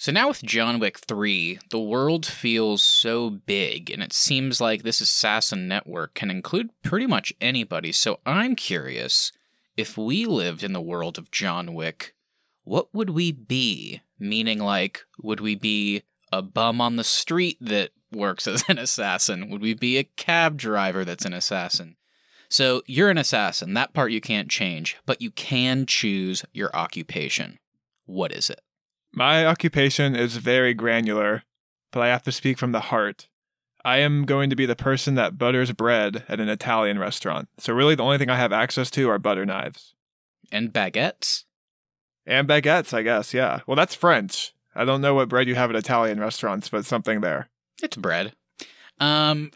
So now with John Wick 3, the world feels so big, and it seems like this assassin network can include pretty much anybody. So I'm curious if we lived in the world of John Wick, what would we be? Meaning, like, would we be a bum on the street that works as an assassin? Would we be a cab driver that's an assassin? So you're an assassin. That part you can't change, but you can choose your occupation. What is it? My occupation is very granular, but I have to speak from the heart. I am going to be the person that butters bread at an Italian restaurant. So, really, the only thing I have access to are butter knives. And baguettes? And baguettes, I guess, yeah. Well, that's French. I don't know what bread you have at Italian restaurants, but something there. It's bread. Um,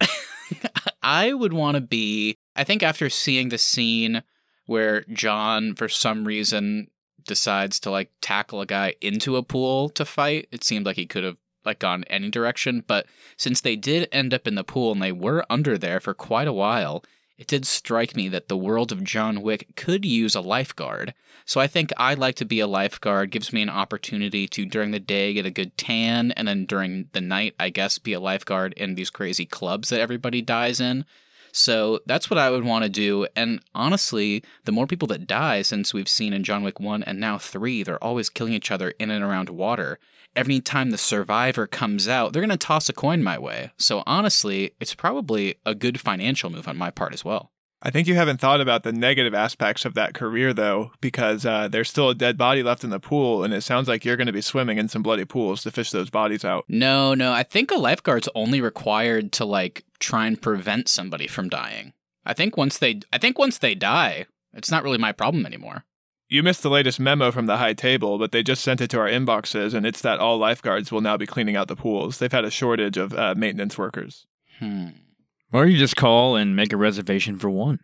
I would want to be. I think after seeing the scene where John, for some reason, decides to like tackle a guy into a pool to fight, it seemed like he could have like gone any direction. But since they did end up in the pool and they were under there for quite a while, it did strike me that the world of John Wick could use a lifeguard. So I think I'd like to be a lifeguard. Gives me an opportunity to during the day get a good tan, and then during the night, I guess, be a lifeguard in these crazy clubs that everybody dies in. So that's what I would want to do. And honestly, the more people that die, since we've seen in John Wick 1 and now 3, they're always killing each other in and around water. Every time the survivor comes out, they're going to toss a coin my way. So honestly, it's probably a good financial move on my part as well. I think you haven't thought about the negative aspects of that career, though, because uh, there's still a dead body left in the pool, and it sounds like you're going to be swimming in some bloody pools to fish those bodies out. No, no. I think a lifeguard's only required to like try and prevent somebody from dying. I think once they, I think once they die, it's not really my problem anymore. You missed the latest memo from the high table, but they just sent it to our inboxes, and it's that all lifeguards will now be cleaning out the pools. They've had a shortage of uh, maintenance workers. Hmm. Or you just call and make a reservation for one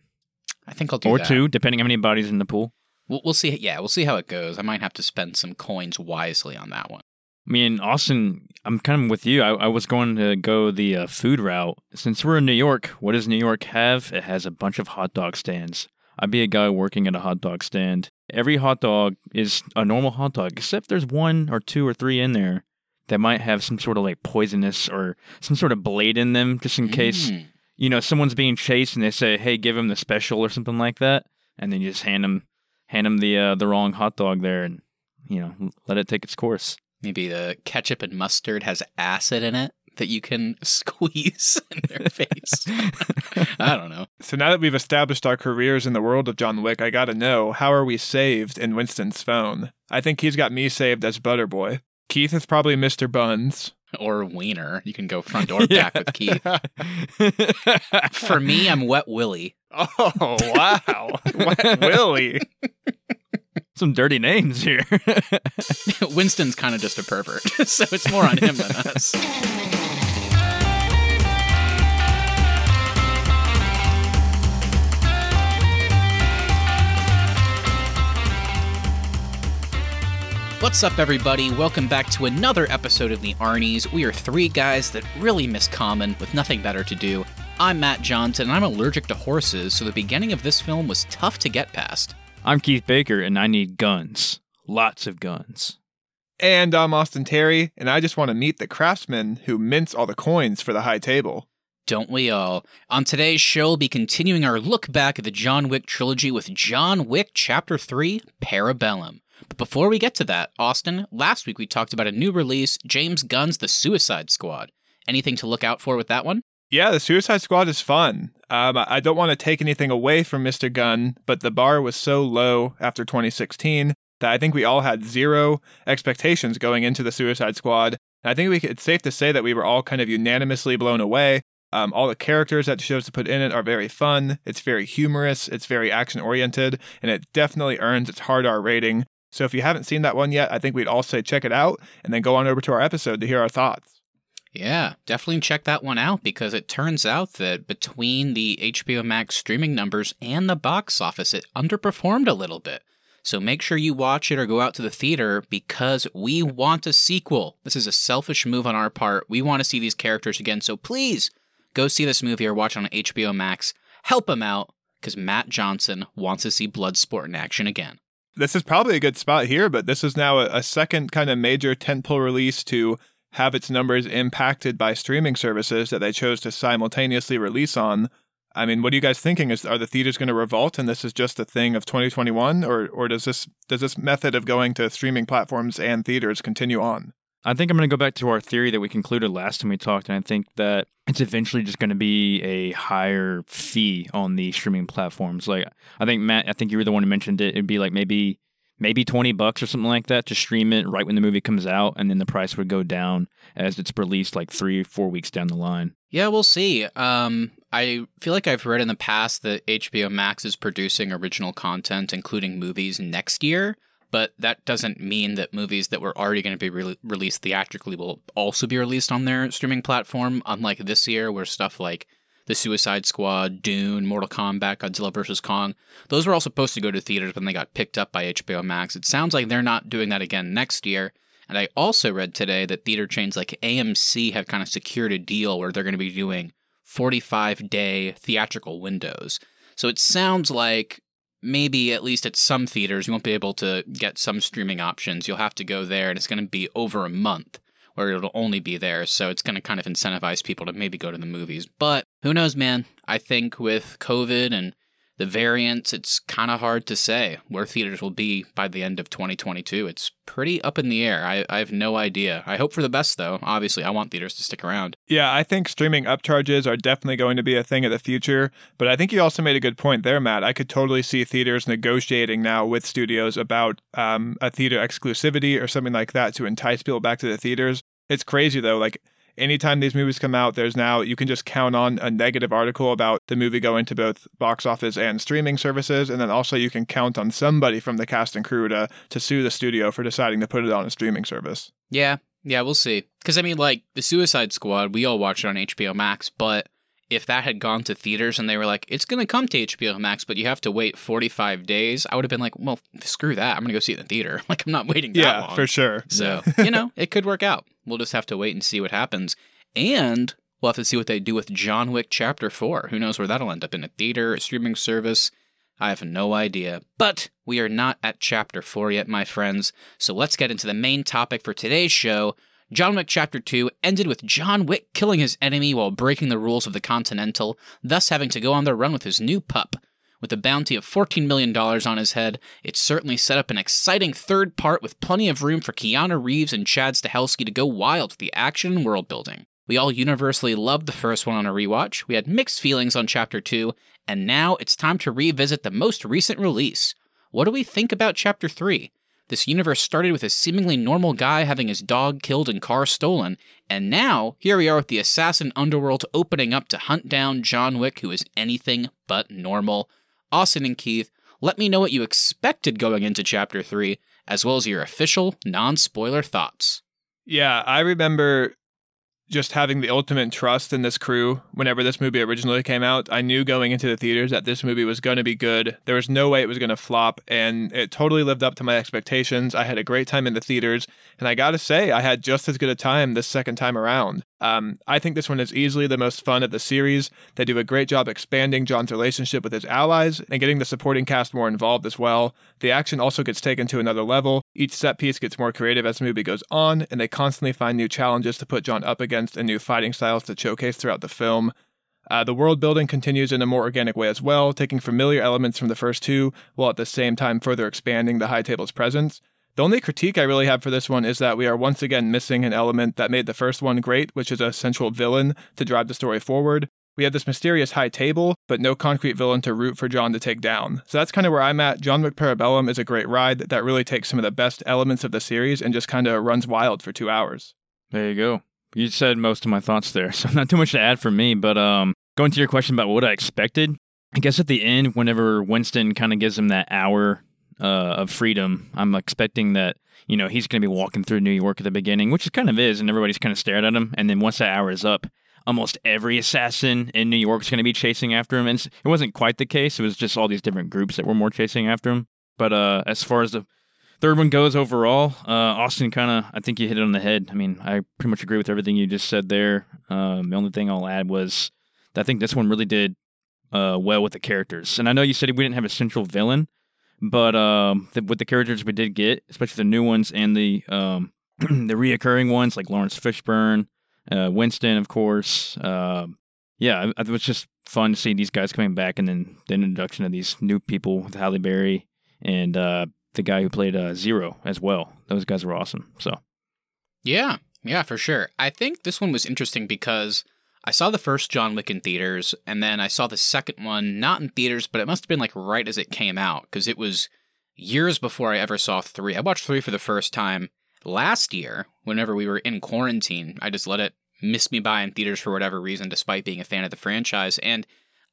I think I'll do or that. two, depending how many bodies in the pool. We'll, we'll see. Yeah, we'll see how it goes. I might have to spend some coins wisely on that one. I mean, Austin, I'm kind of with you. I, I was going to go the uh, food route. Since we're in New York, what does New York have? It has a bunch of hot dog stands. I'd be a guy working at a hot dog stand. Every hot dog is a normal hot dog, except there's one or two or three in there that might have some sort of like poisonous or some sort of blade in them, just in case Mm. you know someone's being chased and they say, "Hey, give him the special" or something like that, and then you just hand them hand them the uh, the wrong hot dog there, and you know let it take its course. Maybe the ketchup and mustard has acid in it that you can squeeze in their face. I don't know. So now that we've established our careers in the world of John Wick, I gotta know how are we saved in Winston's phone? I think he's got me saved as Butterboy. Keith is probably Mr. Buns. Or wiener. You can go front or back with Keith. For me, I'm Wet Willie. oh wow, Wet Willie. Some dirty names here. Winston's kind of just a pervert, so it's more on him than us. What's up, everybody? Welcome back to another episode of the Arnies. We are three guys that really miss Common with nothing better to do. I'm Matt Johnson, and I'm allergic to horses, so the beginning of this film was tough to get past. I'm Keith Baker, and I need guns. Lots of guns. And I'm Austin Terry, and I just want to meet the craftsmen who mince all the coins for the high table. Don't we all? On today's show, we'll be continuing our look back at the John Wick trilogy with John Wick Chapter 3 Parabellum. But before we get to that, Austin, last week we talked about a new release, James Gunn's The Suicide Squad. Anything to look out for with that one? Yeah, the Suicide Squad is fun. Um, I don't want to take anything away from Mr. Gunn, but the bar was so low after 2016 that I think we all had zero expectations going into the Suicide Squad. And I think we, it's safe to say that we were all kind of unanimously blown away. Um, all the characters that the shows to put in it are very fun. It's very humorous. It's very action oriented, and it definitely earns its hard R rating. So if you haven't seen that one yet, I think we'd all say check it out, and then go on over to our episode to hear our thoughts. Yeah, definitely check that one out because it turns out that between the HBO Max streaming numbers and the box office, it underperformed a little bit. So make sure you watch it or go out to the theater because we want a sequel. This is a selfish move on our part. We want to see these characters again. So please go see this movie or watch it on HBO Max. Help him out because Matt Johnson wants to see Bloodsport in action again. this is probably a good spot here, but this is now a, a second kind of major tentpole release to have its numbers impacted by streaming services that they chose to simultaneously release on. I mean, what are you guys thinking? Is are the theaters going to revolt, and this is just a thing of 2021, or or does this does this method of going to streaming platforms and theaters continue on? I think I'm going to go back to our theory that we concluded last time we talked, and I think that it's eventually just going to be a higher fee on the streaming platforms. Like I think Matt, I think you were the one who mentioned it. It'd be like maybe maybe 20 bucks or something like that to stream it right when the movie comes out and then the price would go down as it's released like 3 4 weeks down the line. Yeah, we'll see. Um I feel like I've read in the past that HBO Max is producing original content including movies next year, but that doesn't mean that movies that were already going to be re- released theatrically will also be released on their streaming platform unlike this year where stuff like the Suicide Squad, Dune, Mortal Kombat, Godzilla vs. Kong. Those were all supposed to go to theaters when they got picked up by HBO Max. It sounds like they're not doing that again next year. And I also read today that theater chains like AMC have kind of secured a deal where they're going to be doing 45 day theatrical windows. So it sounds like maybe at least at some theaters you won't be able to get some streaming options. You'll have to go there and it's going to be over a month where it'll only be there. So it's going to kind of incentivize people to maybe go to the movies. But who knows, man? I think with COVID and the variants, it's kind of hard to say where theaters will be by the end of 2022. It's pretty up in the air. I, I have no idea. I hope for the best, though. Obviously, I want theaters to stick around. Yeah, I think streaming upcharges are definitely going to be a thing of the future. But I think you also made a good point there, Matt. I could totally see theaters negotiating now with studios about um, a theater exclusivity or something like that to entice people back to the theaters. It's crazy, though. Like, anytime these movies come out, there's now you can just count on a negative article about the movie going to both box office and streaming services, and then also you can count on somebody from the cast and crew to to sue the studio for deciding to put it on a streaming service. Yeah, yeah, we'll see. Because I mean, like the Suicide Squad, we all watched it on HBO Max, but if that had gone to theaters and they were like, it's going to come to HBO Max, but you have to wait 45 days, I would have been like, well, screw that. I'm going to go see it in the theater. Like, I'm not waiting that yeah, long. for sure. So, you know, it could work out. We'll just have to wait and see what happens. And we'll have to see what they do with John Wick Chapter 4. Who knows where that'll end up in a theater, a streaming service? I have no idea. But we are not at Chapter 4 yet, my friends. So let's get into the main topic for today's show. John Wick Chapter 2 ended with John Wick killing his enemy while breaking the rules of the Continental, thus having to go on the run with his new pup. With a bounty of $14 million on his head, it certainly set up an exciting third part with plenty of room for Keanu Reeves and Chad Stahelski to go wild with the action and world building. We all universally loved the first one on a rewatch, we had mixed feelings on Chapter 2, and now it's time to revisit the most recent release. What do we think about Chapter 3? This universe started with a seemingly normal guy having his dog killed and car stolen, and now here we are with the assassin underworld opening up to hunt down John Wick, who is anything but normal. Austin and Keith, let me know what you expected going into Chapter 3, as well as your official, non spoiler thoughts. Yeah, I remember just having the ultimate trust in this crew whenever this movie originally came out. I knew going into the theaters that this movie was going to be good. There was no way it was going to flop, and it totally lived up to my expectations. I had a great time in the theaters, and I got to say, I had just as good a time this second time around. Um, I think this one is easily the most fun of the series. They do a great job expanding John's relationship with his allies and getting the supporting cast more involved as well. The action also gets taken to another level. Each set piece gets more creative as the movie goes on, and they constantly find new challenges to put John up against and new fighting styles to showcase throughout the film. Uh, the world building continues in a more organic way as well, taking familiar elements from the first two, while at the same time further expanding the High Table's presence. The only critique I really have for this one is that we are once again missing an element that made the first one great, which is a central villain to drive the story forward. We have this mysterious high table, but no concrete villain to root for John to take down. So that's kind of where I'm at. John Wick Parabellum is a great ride that really takes some of the best elements of the series and just kind of runs wild for two hours. There you go. You said most of my thoughts there, so not too much to add for me. But um, going to your question about what I expected, I guess at the end, whenever Winston kind of gives him that hour uh, of freedom, I'm expecting that you know he's going to be walking through New York at the beginning, which it kind of is, and everybody's kind of stared at him. And then once that hour is up, almost every assassin in New York is going to be chasing after him. And it wasn't quite the case; it was just all these different groups that were more chasing after him. But uh, as far as the third one goes overall, uh, Austin kind of, I think you hit it on the head. I mean, I pretty much agree with everything you just said there. Um, the only thing I'll add was I think this one really did uh, well with the characters. And I know you said we didn't have a central villain, But um, the, with the characters we did get, especially the new ones and the um, the reoccurring ones like Laurence Fishburne, uh, Winston, of course. Uh, yeah, it was just fun to see these guys coming back, and then the introduction of these new people with Halle Berry and uh, the guy who played uh, Zero as well. Those guys were awesome. So Yeah, yeah, for sure. I think this one was interesting because I saw the first John Wick in theaters, and then I saw the second one not in theaters, but it must have been like right as it came out because it was years before I ever saw three. I watched three for the first time last year whenever we were in quarantine. I just let it miss me by in theaters for whatever reason, despite being a fan of the franchise. And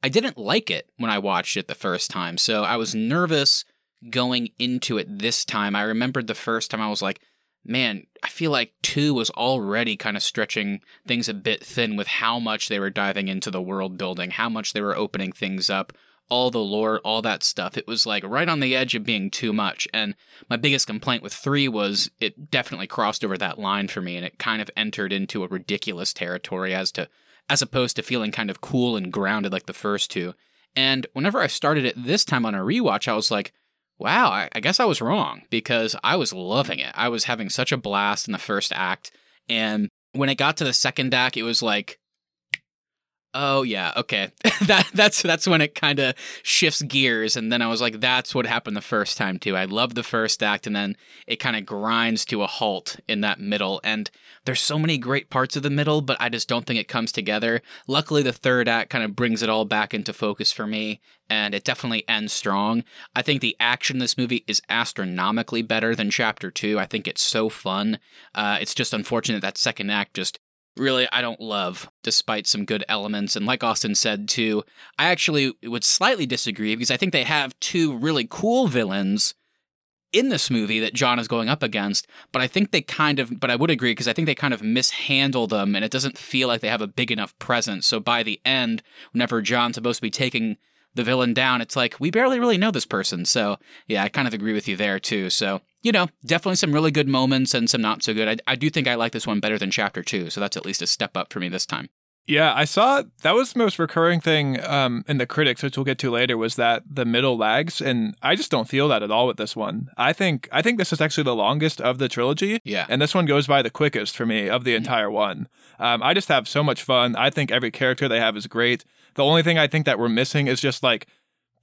I didn't like it when I watched it the first time. So I was nervous going into it this time. I remembered the first time I was like, man, I feel like two was already kind of stretching things a bit thin with how much they were diving into the world building, how much they were opening things up, all the lore, all that stuff. It was like right on the edge of being too much. And my biggest complaint with three was it definitely crossed over that line for me and it kind of entered into a ridiculous territory as to as opposed to feeling kind of cool and grounded like the first two. And whenever I started it this time on a rewatch, I was like, wow, I, I guess I was wrong because I was loving it. I was having such a blast in the first act. And when it got to the second act, it was like, oh yeah, okay. that that's that's when it kind of shifts gears and then I was like that's what happened the first time too. I love the first act and then it kind of grinds to a halt in that middle and there's so many great parts of the middle, but I just don't think it comes together. Luckily the third act kind of brings it all back into focus for me and it definitely ends strong. I think the action in this movie is astronomically better than chapter 2. I think it's so fun. Uh, it's just unfortunate that second act just really I don't love, despite some good elements. And like Austin said too, I actually would slightly disagree because I think they have two really cool villains in this movie that John is going up against, but I think they kind of, but I would agree because I think they kind of mishandle them and it doesn't feel like they have a big enough presence. So by the end, whenever John's supposed to be taking the villain down, it's like, we barely really know this person. So yeah, I kind of agree with you there too. So you know, definitely some really good moments and some not so good. I, I do think I like this one better than chapter two, so that's at least a step up for me this time. Yeah, I saw that was the most recurring thing um, in the critics, which we'll get to later, was that the middle lags, and I just don't feel that at all with this one. I think I think this is actually the longest of the trilogy, Yeah. and this one goes by the quickest for me of the entire one. Um, I just have so much fun. I think every character they have is great. The only thing I think that we're missing is just like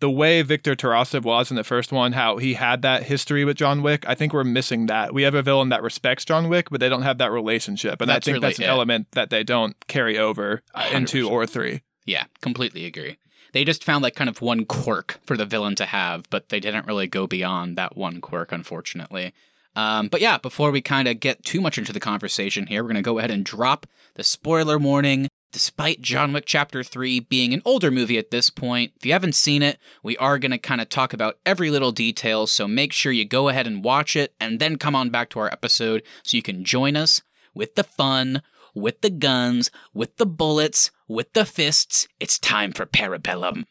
the way Victor Tarasov was in the first one, how he had that history with John Wick. I think we're missing that. We have a villain that respects John Wick, but they don't have that relationship, and That's I think really that's an it. element that they don't carry over uh, into 100%. or three. Yeah, completely agree. They just found like kind of one quirk for the villain to have, but they didn't really go beyond that one quirk, unfortunately. Um, but yeah, before we kind of get too much into the conversation here, we're going to go ahead and drop the spoiler warning. Despite John Wick Chapter 3 being an older movie at this point, if you haven't seen it, we are going to kind of talk about every little detail, so make sure you go ahead and watch it and then come on back to our episode so you can join us with the fun, with the guns, with the bullets, with the fists. It's time for Parabellum.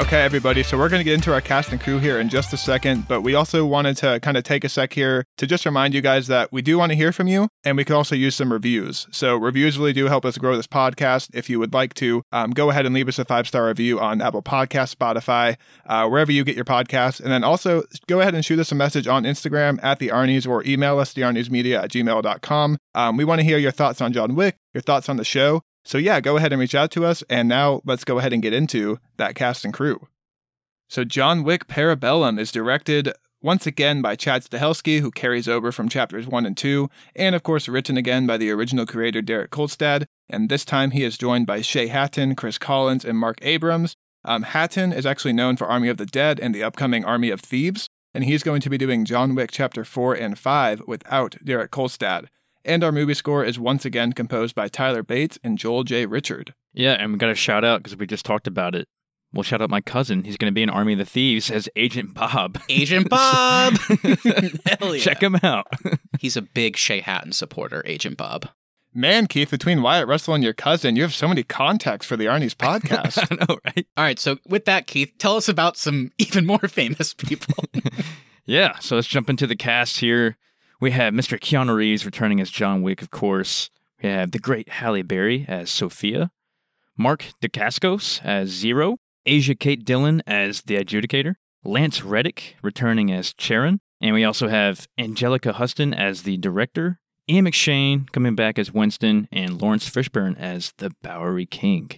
Okay, everybody. So we're going to get into our cast and crew here in just a second, but we also wanted to kind of take a sec here to just remind you guys that we do want to hear from you, and we could also use some reviews. So reviews really do help us grow this podcast. If you would like to, um, go ahead and leave us a five star review on Apple Podcasts, Spotify, uh, wherever you get your podcasts, and then also go ahead and shoot us a message on Instagram at the Arnies or email us thearniesmedia at gmail.com. Um, we want to hear your thoughts on John Wick, your thoughts on the show. So yeah, go ahead and reach out to us. And now let's go ahead and get into that cast and crew. So John Wick Parabellum is directed once again by Chad Stahelski, who carries over from chapters 1 and 2, and of course written again by the original creator Derek Kolstad. And this time he is joined by Shay Hatton, Chris Collins, and Mark Abrams. Um, Hatton is actually known for Army of the Dead and the upcoming Army of Thieves, and he's going to be doing John Wick Chapter 4 and 5 without Derek Kolstad. And our movie score is once again composed by Tyler Bates and Joel J. Richard. Yeah, and we got to shout out because we just talked about it. We'll shout out my cousin. He's going to be in Army of the Thieves as Agent Bob. Agent Bob! Hell yeah. Check him out. He's a big Shay Hatton supporter, Agent Bob. Man, Keith, between Wyatt Russell and your cousin, you have so many contacts for the Arnie's podcast. I know, right? All right, so with that, Keith, tell us about some even more famous people. Yeah, so let's jump into the cast here. We have Mr. Keanu Reeves returning as John Wick, of course. We have the great Halle Berry as Sophia, Mark Dacascos as Zero, Asia Kate Dillon as the Adjudicator, Lance Reddick returning as Charon, and we also have Anjelica Huston as the Director, Ian McShane coming back as Winston, and Laurence Fishburne as the Bowery King.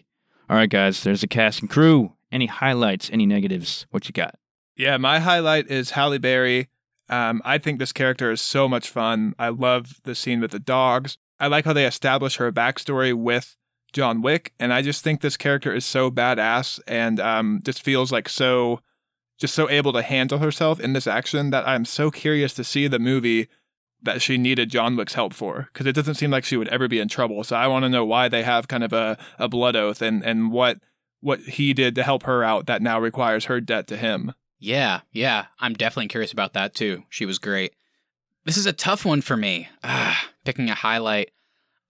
All right, guys, there's the cast and crew. Any highlights, any negatives? What you got? Yeah, my highlight is Halle Berry. Um, I think this character is so much fun. I love the scene with the dogs. I like how they establish her backstory with John Wick, and I just think this character is so badass and um, just feels like so, just so able to handle herself in this action that I'm so curious to see the movie that she needed John Wick's help for because it doesn't seem like she would ever be in trouble. So I want to know why they have kind of a, a blood oath and and what what he did to help her out that now requires her debt to him. Yeah, yeah, I'm definitely curious about that too. She was great. This is a tough one for me. Ah, picking a highlight.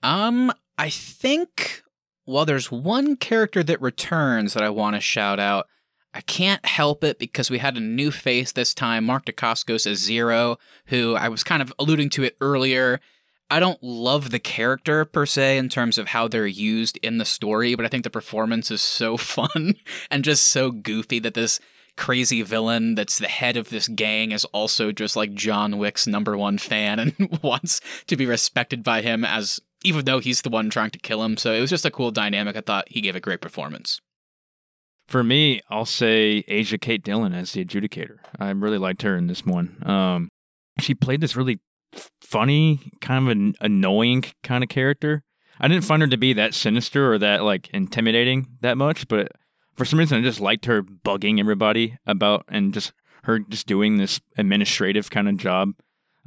Um, I think well, there's one character that returns that I want to shout out. I can't help it because we had a new face this time, Mark Dacascos as Zero, who I was kind of alluding to it earlier. I don't love the character per se in terms of how they're used in the story, but I think the performance is so fun and just so goofy that this crazy villain that's the head of this gang is also just like John Wick's number one fan and wants to be respected by him as even though he's the one trying to kill him. So it was just a cool dynamic. I thought he gave a great performance. For me, I'll say Asia Kate Dillon as the adjudicator. I really liked her in this one. Um, she played this really funny, kind of an annoying kind of character. I didn't find her to be that sinister or that like intimidating that much, but for some reason I just liked her bugging everybody about and just her just doing this administrative kind of job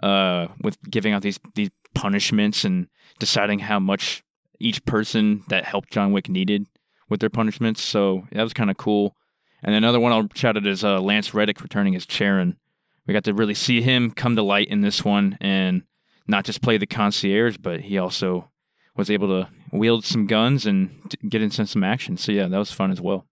uh, with giving out these these punishments and deciding how much each person that helped John Wick needed with their punishments. So that was kind of cool. And another one I'll shout out is uh, Lance Reddick returning as Charon. We got to really see him come to light in this one and not just play the concierge, but he also was able to wield some guns and get into some action. So yeah, that was fun as well.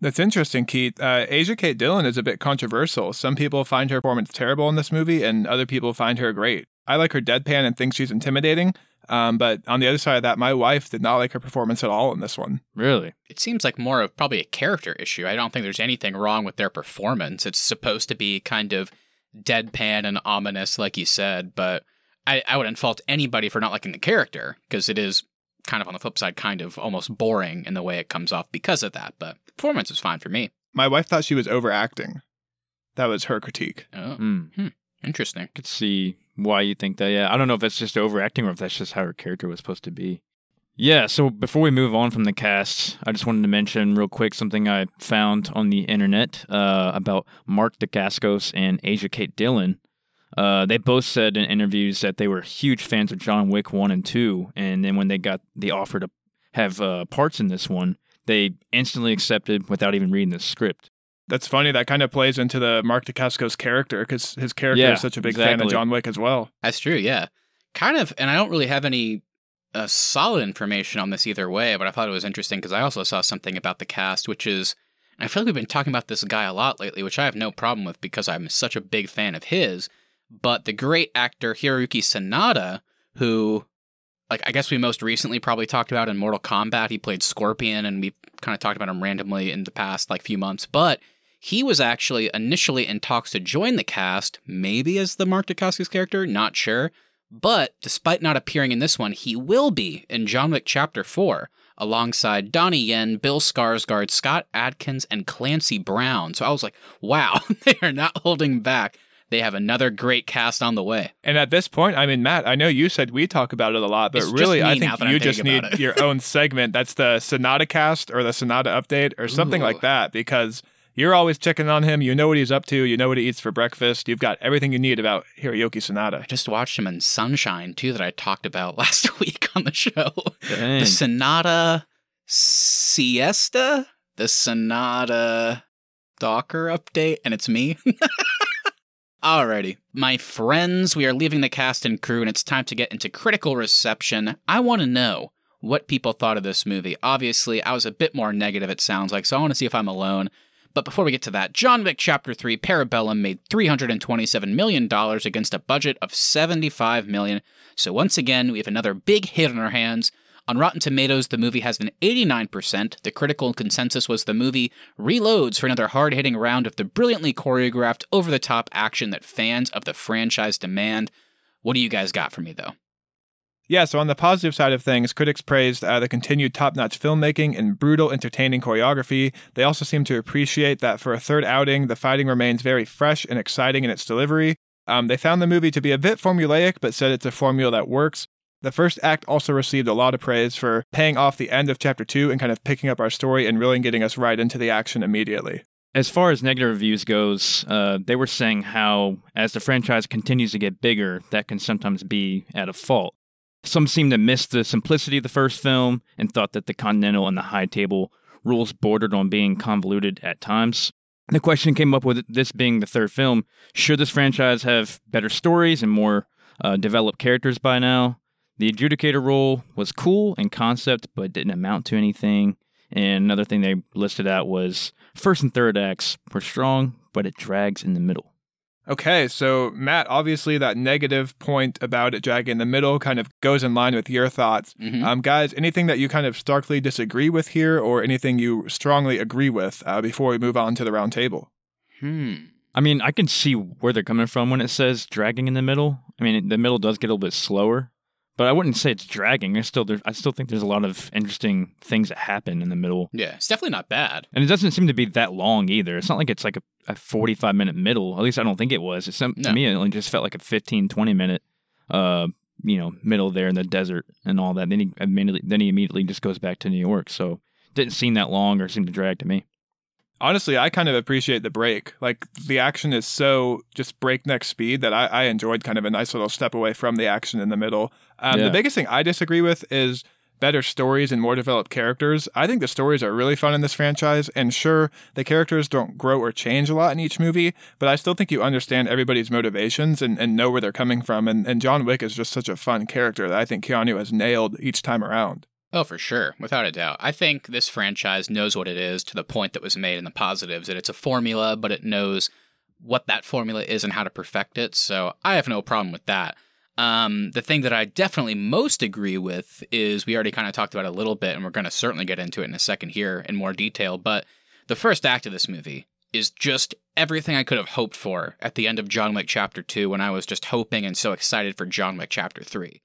That's interesting, Keith. Uh, Asia Kate Dillon is a bit controversial. Some people find her performance terrible in this movie, and other people find her great. I like her deadpan and think she's intimidating. Um, but on the other side of that, my wife did not like her performance at all in this one. Really? It seems like more of probably a character issue. I don't think there's anything wrong with their performance. It's supposed to be kind of deadpan and ominous, like you said, but I, I wouldn't fault anybody for not liking the character because it is kind of on the flip side, kind of almost boring in the way it comes off because of that. But performance was fine for me. My wife thought she was overacting. That was her critique. Oh, Mm. hmm. interesting. could see why you think that. Yeah, I don't know if that's just overacting or if that's just how her character was supposed to be. Yeah, so before we move on from the cast, I just wanted to mention real quick something I found on the internet uh, about Mark Dacascos and Asia Kate Dillon. Uh, they both said in interviews that they were huge fans of John Wick 1 and 2, and then when they got the offer to have uh, parts in this one, they instantly accepted without even reading the script. That's funny. That kind of plays into the Mark Dacascos character because his character Yeah, is such a big fan of. John Wick as well. That's true, yeah. Kind of, and I don't really have any uh, solid information on this either way, but I thought it was interesting because I also saw something about the cast, which is, I feel like we've been talking about this guy a lot lately, which I have no problem with because I'm such a big fan of his. But the great actor Hiroyuki Sanada, who, like, I guess we most recently probably talked about in Mortal Kombat, he played Scorpion, and we kind of talked about him randomly in the past, like, few months, but he was actually initially in talks to join the cast, maybe as the Mark Dacascos character, not sure. But despite not appearing in this one, he will be in John Wick Chapter 4, alongside Donnie Yen, Bill Skarsgård, Scott Adkins, and Clancy Brown. So I was like, wow, they are not holding back. They have another great cast on the way. And at this point, I mean, Matt, I know you said we talk about it a lot, but It's really, I think you just need your own segment. That's the Sanada cast or the Sanada update or something Ooh. like that because you're always checking on him. You know what he's up to. You know what he eats for breakfast. You've got everything you need about Hiroyuki Sanada. I just watched him in Sunshine, too, that I talked about last week on the show. Dang. The Sanada Siesta, the Sanada Docker update, and it's me. Alrighty, my friends, we are leaving the cast and crew, and it's time to get into critical reception. I want to know what people thought of this movie. Obviously, I was a bit more negative, it sounds like, so I want to see if I'm alone. But before we get to that, John Wick Chapter 3 Parabellum made $327 million against a budget of 75 million. So once again, we have another big hit on our hands. On Rotten Tomatoes, the movie has an 89%. The critical consensus was the movie reloads for another hard hitting round of the brilliantly choreographed, over the top action that fans of the franchise demand. What do you guys got for me, though? Yeah, so on the positive side of things, critics praised uh, the continued top notch filmmaking and brutal, entertaining choreography. They also seem to appreciate that for a third outing, the fighting remains very fresh and exciting in its delivery. Um, they found the movie to be a bit formulaic, but said it's a formula that works. The first act also received a lot of praise for paying off the end of chapter two and kind of picking up our story and really getting us right into the action immediately. As far as negative reviews goes, uh, they were saying how as the franchise continues to get bigger, that can sometimes be at a fault. Some seem to miss the simplicity of the first film and thought that the Continental and the High Table rules bordered on being convoluted at times. The question came up with this being the third film should this franchise have better stories and more uh, developed characters by now? The adjudicator role was cool in concept, but didn't amount to anything. And another thing they listed out was first and third acts were strong, but it drags in the middle. Okay, so Matt, obviously that negative point about it dragging in the middle kind of goes in line with your thoughts. Mhm. Um, guys, anything that you kind of starkly disagree with here, or anything you strongly agree with uh, before we move on to the round table? Hmm. I mean, I can see where they're coming from when it says dragging in the middle. I mean, the middle does get a little bit slower, but I wouldn't say it's dragging. I still, there, I still think there's a lot of interesting things that happen in the middle, Yeah, it's definitely not bad. and it doesn't seem to be that long either. It's not like it's like a, a 45 minute middle. At least I don't think it was. It's some, No. to me, it just felt like a 15, 20 minute, uh, you know, middle there in the desert and all that. Then he immediately, then he immediately just goes back to New York. So didn't seem that long or seem to drag to me. Honestly, I kind of appreciate the break. Like the action is so just breakneck speed that I, I enjoyed kind of a nice little step away from the action in the middle. Um, Yeah. The biggest thing I disagree with is better stories and more developed characters. I think the stories are really fun in this franchise, and sure, the characters don't grow or change a lot in each movie, but I still think you understand everybody's motivations and, and know where they're coming from. And, and John Wick is just such a fun character that I think Keanu has nailed each time around. Oh, for sure, without a doubt. I think this franchise knows what it is to the point that was made in the positives that it's a formula, but it knows what that formula is and how to perfect it. So I have no problem with that. Um, the thing that I definitely most agree with is we already kind of talked about a little bit, and we're going to certainly get into it in a second here in more detail. But the first act of this movie is just everything I could have hoped for at the end of John Wick Chapter 2 when I was just hoping and so excited for John Wick Chapter 3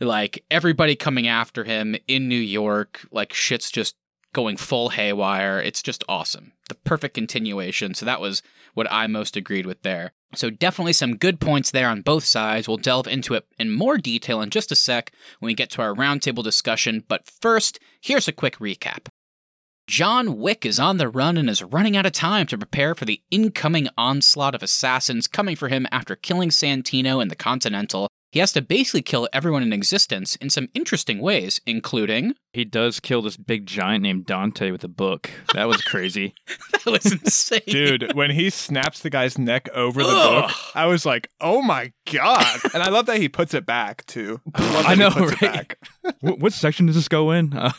like everybody coming after him in New York, like shit's just going full haywire. It's just awesome. The perfect continuation. So that was what I most agreed with there. So definitely some good points there on both sides. We'll delve into it in more detail in just a sec when we get to our roundtable discussion. But first, here's a quick recap. John Wick is on the run and is running out of time to prepare for the incoming onslaught of assassins coming for him after killing Santino and the Continental. He has to basically kill everyone in existence in some interesting ways, including. He does kill this big giant named Dante with a book. That was crazy. That was insane. Dude, when he snaps the guy's neck over the Ugh. book, I was like, "Oh my god!" And I love that he puts it back too. I, love I that he know, puts it right? back. what, what section does this go in? Uh,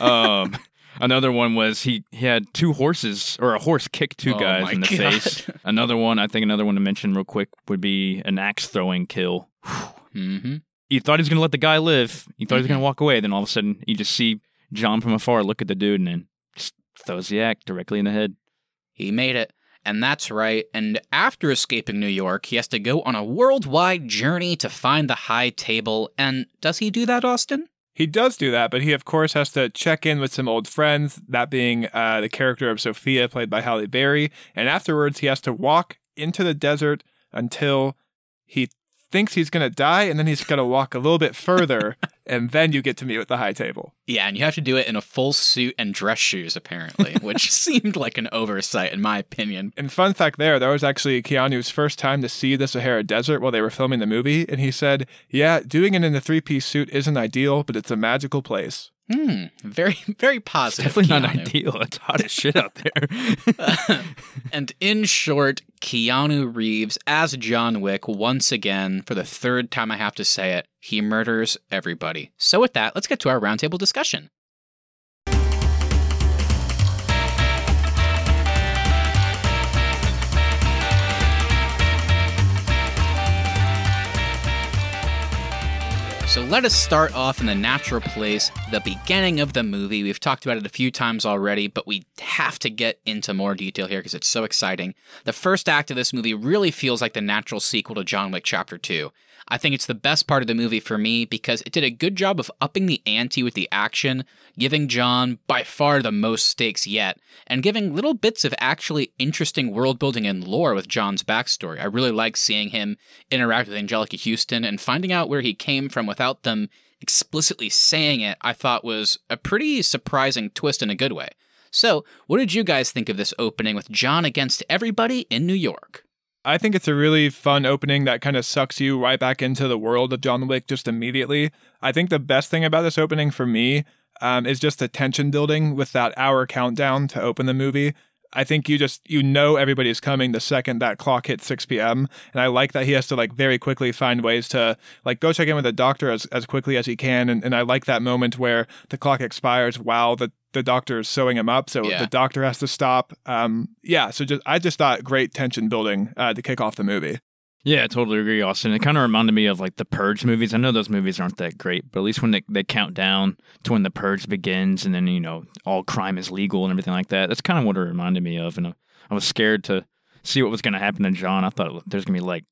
um, another one was he, he had two horses or a horse kick two Oh guys my in the God. face. Another one, I think another one to mention real quick would be an axe throwing kill. Hmm You thought he was gonna let the guy live. You thought he was Mhm. gonna walk away. Then all of a sudden, you just see John from afar look at the dude and then just throws the axe directly in the head. He made it. And that's right. And after escaping New York, he has to go on a worldwide journey to find the high table. And does he do that, Austin? He does do that, but he of course has to check in with some old friends. That being uh, the character of Sophia, played by Halle Berry, and afterwards he has to walk into the desert until he thinks he's gonna die, and then he's gonna walk a little bit further, and then you get to meet with the high table. Yeah, and you have to do it in a full suit and dress shoes, apparently, which seemed like an oversight, in my opinion. And fun fact there, that was actually Keanu's first time to see the Sahara Desert while they were filming the movie, and he said, "Yeah, doing it in a three-piece suit isn't ideal, but it's a magical place." Hmm, very, very It's positive. definitely not ideal. It's hot as shit out there. and in short, Keanu Reeves as John Wick once again, for the third time I have to say it, he murders everybody. So with that, let's get to our roundtable discussion. Let us start off in the natural place, the beginning of the movie. We've talked about it a few times already, but we have to get into more detail here because it's so exciting. The first act of this movie really feels like the natural sequel to John Wick Chapter 2. I think it's the best part of the movie for me because it did a good job of upping the ante with the action, giving John by far the most stakes yet, and giving little bits of actually interesting world building and lore with John's backstory. I really like seeing him interact with Anjelica Huston and finding out where he came from without them explicitly saying it, I thought was a pretty surprising twist in a good way. So, what did you guys think of this opening with John against everybody in New York? I think it's a really fun opening that kind of sucks you right back into the world of John Wick just immediately. I think the best thing about this opening for me um, is just the tension building with that hour countdown to open the movie. I think you just you know everybody's coming the second that clock hits 6 p.m. And I like that he has to like very quickly find ways to like go check in with the doctor as, as quickly as he can. And, and I like that moment where the clock expires while the the doctor is sewing him up, so Yeah. the doctor has to stop. Um, yeah, so just I just thought great tension building uh, to kick off the movie. Yeah, I totally agree, Austin. It kind of reminded me of like the Purge movies. I know those movies aren't that great, but at least when they, they count down to when the Purge begins and then, you know, all crime is legal and everything like that, that's kind of what it reminded me of. And uh, I was scared to see what was going to happen to John. I thought there's going to be like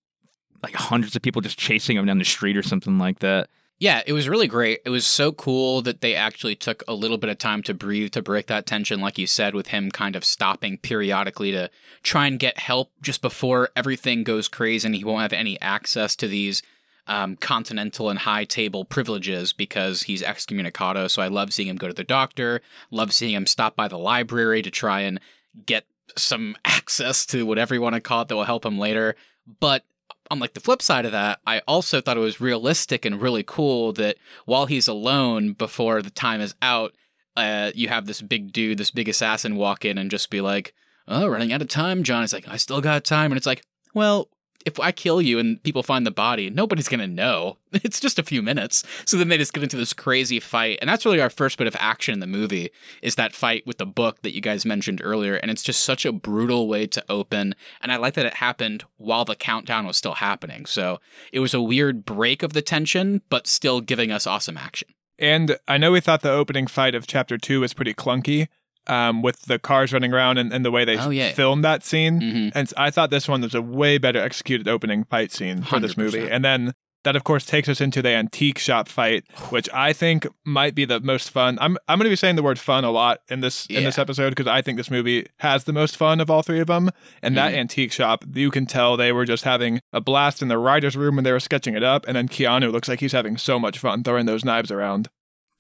like hundreds of people just chasing him down the street or something like that. Yeah, it was really great. It was so cool that they actually took a little bit of time to breathe to break that tension, like you said, with him kind of stopping periodically to try and get help just before everything goes crazy and he won't have any access to these um, continental and high table privileges because he's excommunicado. So I love seeing him go to the doctor, love seeing him stop by the library to try and get some access to whatever you want to call it that will help him later. But on like the flip side of that, I also thought it was realistic and really cool that while he's alone before the time is out, uh, you have this big dude, this big assassin walk in and just be like, "Oh, running out of time." John is like, "I still got time," and it's like, well. If I kill you and people find the body, nobody's gonna know. It's just a few minutes. So then they just get into this crazy fight, and that's really our first bit of action in the movie is that fight with the book that you guys mentioned earlier, and it's just such a brutal way to open. And I like that it happened while the countdown was still happening. So it was a weird break of the tension, but still giving us awesome action. And I know we thought the opening fight of chapter two was pretty clunky, um, with the cars running around and, and the way they Oh, yeah. filmed that scene. Mhm. And I thought this one was a way better executed opening fight scene for this movie. And then that of course takes us into the antique shop fight, which I think might be the most fun. I'm I'm going to be saying the word fun a lot in this in this episode because I think this movie has the most fun of all three of them. And that Mhm. antique shop, you can tell they were just having a blast in the writers' room when they were sketching it up. And then Keanu looks like he's having so much fun throwing those knives around.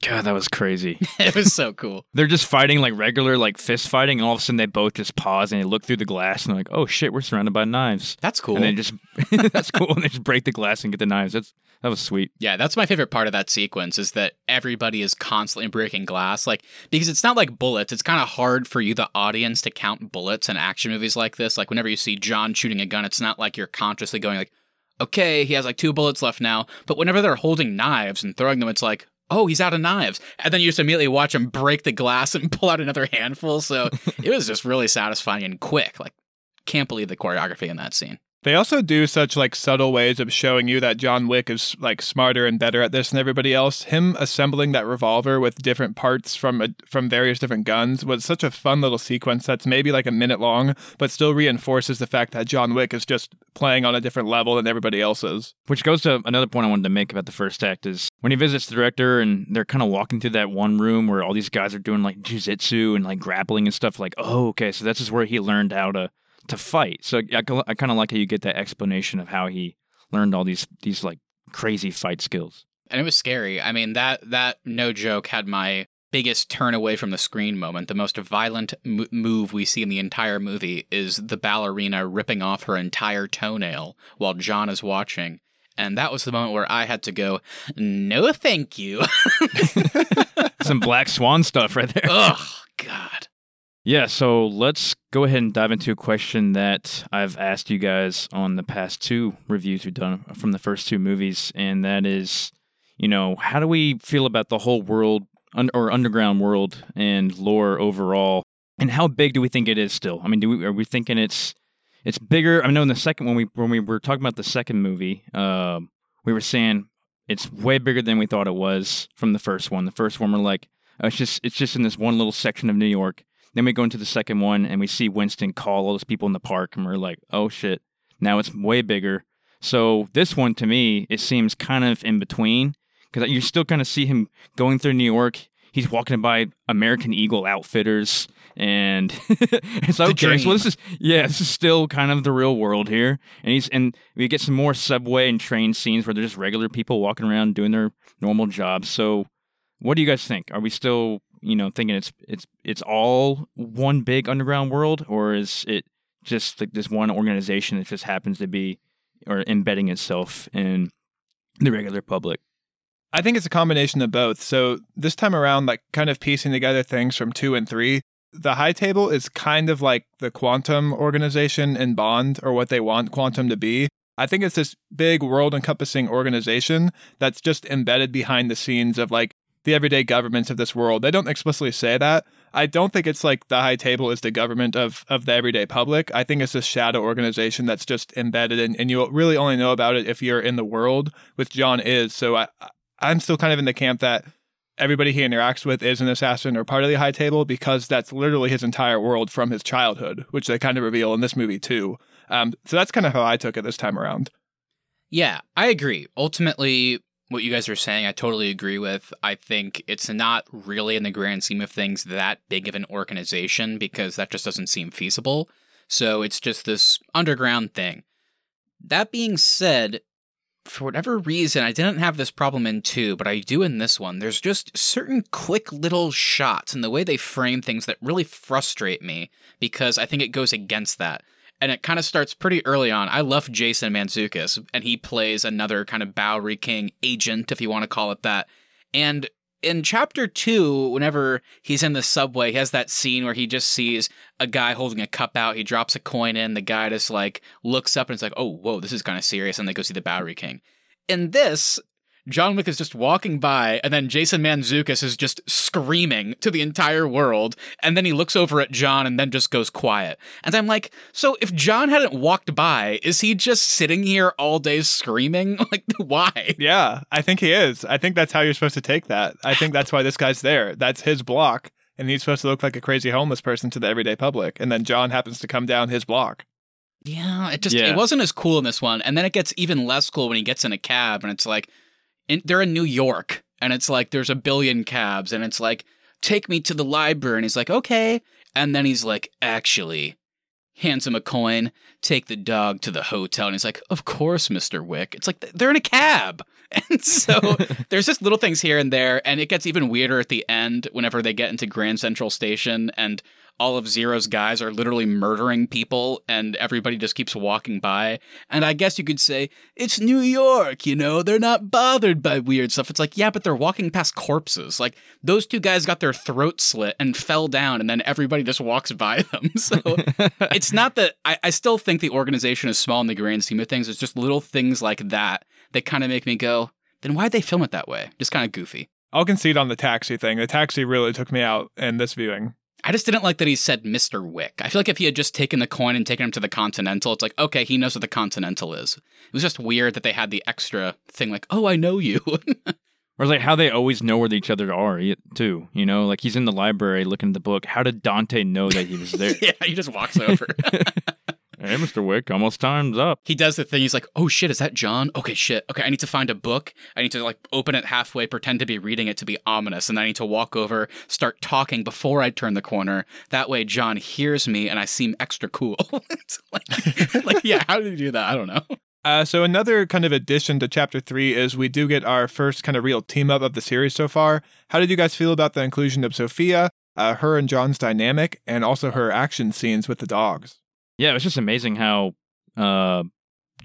God, that was crazy. it was so cool. They're just fighting like regular, like fist fighting, and all of a sudden they both just pause and they look through the glass and they're like, "Oh shit, we're surrounded by knives." That's cool. And they just that's cool, and they just break the glass and get the knives. That's that was sweet. Yeah, that's my favorite part of that sequence is that everybody is constantly breaking glass. Like, because it's not like bullets. It's kind of hard for you, the audience, to count bullets in action movies like this. Like, whenever you see John shooting a gun, it's not like you're consciously going, like, okay, he has like two bullets left now. But whenever they're holding knives and throwing them, it's like, oh, he's out of knives. And then you just immediately watch him break the glass and pull out another handful. So it was just really satisfying and quick. Like, can't believe the choreography in that scene. They also do such like subtle ways of showing you that John Wick is like smarter and better at this than everybody else. Him assembling that revolver with different parts from a, from various different guns was such a fun little sequence that's maybe like a minute long, but still reinforces the fact that John Wick is just playing on a different level than everybody else is. Which goes to another point I wanted to make about the first act is when he visits the director and they're kind of walking through that one room where all these guys are doing like jujitsu and like grappling and stuff. Like, oh, okay, so this is where he learned how to to fight. So I, I kind of like how you get that explanation of how he learned all these these like crazy fight skills. and it was scary. I mean that that no joke had my biggest turn away from the screen moment. The most violent m- move we see in the entire movie is the ballerina ripping off her entire toenail while John is watching. And that was the moment where I had to go, no, thank you. Some Black Swan stuff right there. Oh, God. Yeah, so let's go ahead and dive into a question that I've asked you guys on the past two reviews we've done from the first two movies, and that is, you know, how do we feel about the whole world un- or underground world and lore overall, and how big do we think it is still? I mean, do we are we thinking it's it's bigger? I know in the second when we when we were talking about the second movie, um, we were saying it's way bigger than we thought it was from the first one. The first one we're like, oh, it's just it's just in this one little section of New York. Then we go into the second one and we see Winston call all those people in the park, and we're like, oh shit, now it's way bigger. So this one to me, it seems kind of in between because you still kind of see him going through New York. He's walking by American Eagle Outfitters, and it's like, okay, so this is yeah, this is still kind of the real world here. And he's and we get some more subway and train scenes where they're just regular people walking around doing their normal jobs. So, what do you guys think? Are we still you know thinking it's it's it's all one big underground world, or is it just like this one organization that just happens to be or embedding itself in the regular public? I think it's a combination of both. So this time around, like kind of piecing together things from two and three, the high table is kind of like the quantum organization in Bond or what they want quantum to be. I think it's this big world encompassing organization that's just embedded behind the scenes of like the everyday governments of this world. They don't explicitly say that. I don't think it's like the high table is the government of, of the everyday public. I think it's this shadow organization that's just embedded in, and you really only know about it if you're in the world, which John is. So I, I'm still kind of in the camp that everybody he interacts with is an assassin or part of the high table because that's literally his entire world from his childhood, which they kind of reveal in this movie too. Um, so that's kind of how I took it this time around. Yeah, I agree. Ultimately, what you guys are saying, I totally agree with. I think it's not really, in the grand scheme of things, that big of an organization because that just doesn't seem feasible. So it's just this underground thing. That being said, for whatever reason, I didn't have this problem in two, but I do in this one. There's just certain quick little shots and the way they frame things that really frustrate me because I think it goes against that. And it kind of starts pretty early on. I love Jason Mantzoukas, and he plays another kind of Bowery King agent, if you want to call it that. And in chapter two, whenever he's in the subway, he has that scene where he just sees a guy holding a cup out. He drops a coin in. The guy just like looks up and it's like, oh, whoa, this is kind of serious. And they go see the Bowery King. In this, John Wick is just walking by, and then Jason Mantzoukas is just screaming to the entire world, and then he looks over at John and then just goes quiet. And I'm like, so if John hadn't walked by, is he just sitting here all day screaming? Like, why? Yeah, I think he is. I think that's how you're supposed to take that. I think that's why this guy's there. That's his block, and he's supposed to look like a crazy homeless person to the everyday public, and then John happens to come down his block. Yeah, it just yeah. it wasn't as cool in this one, and then it gets even less cool when he gets in a cab, and it's like in, they're in New York, and it's like there's a billion cabs, and it's like, take me to the library. And he's like, okay. And then he's like, actually, hands him a coin, take the dog to the hotel. And he's like, of course, Mr. Wick. It's like they're in a cab. And so there's just little things here and there. And it gets even weirder at the end whenever they get into Grand Central Station and all of Zero's guys are literally murdering people and everybody just keeps walking by. And I guess you could say, it's New York, you know, they're not bothered by weird stuff. It's like, yeah, but they're walking past corpses. Like, those two guys got their throat slit and fell down, and then everybody just walks by them. So it's not that I, I still think the organization is small in the grand scheme of things. It's just little things like that that kind of make me go, then why'd they film it that way? Just kind of goofy. I'll concede on the taxi thing. The taxi really took me out in this viewing. I just didn't like that he said Mr. Wick. I feel like if he had just taken the coin and taken him to the Continental, it's like, okay, he knows what the Continental is. It was just weird that they had the extra thing, like, oh, I know you. or it's like how they always know where each other are, too. You know, like he's in the library looking at the book. How did Dante know that he was there? yeah, he just walks over. Hey, Mr. Wick, almost time's up. He does the thing. He's like, oh shit, is that John? Okay, shit. Okay, I need to find a book. I need to like open it halfway, pretend to be reading it to be ominous, and then I need to walk over, start talking before I turn the corner. That way, John hears me and I seem extra cool. like, like, yeah, how did you do that? I don't know. Uh, so another kind of addition to chapter three is we do get our first kind of real team up of the series so far. How did you guys feel about the inclusion of Sophia, uh, her and John's dynamic, and also her action scenes with the dogs? Yeah, it was just amazing how uh,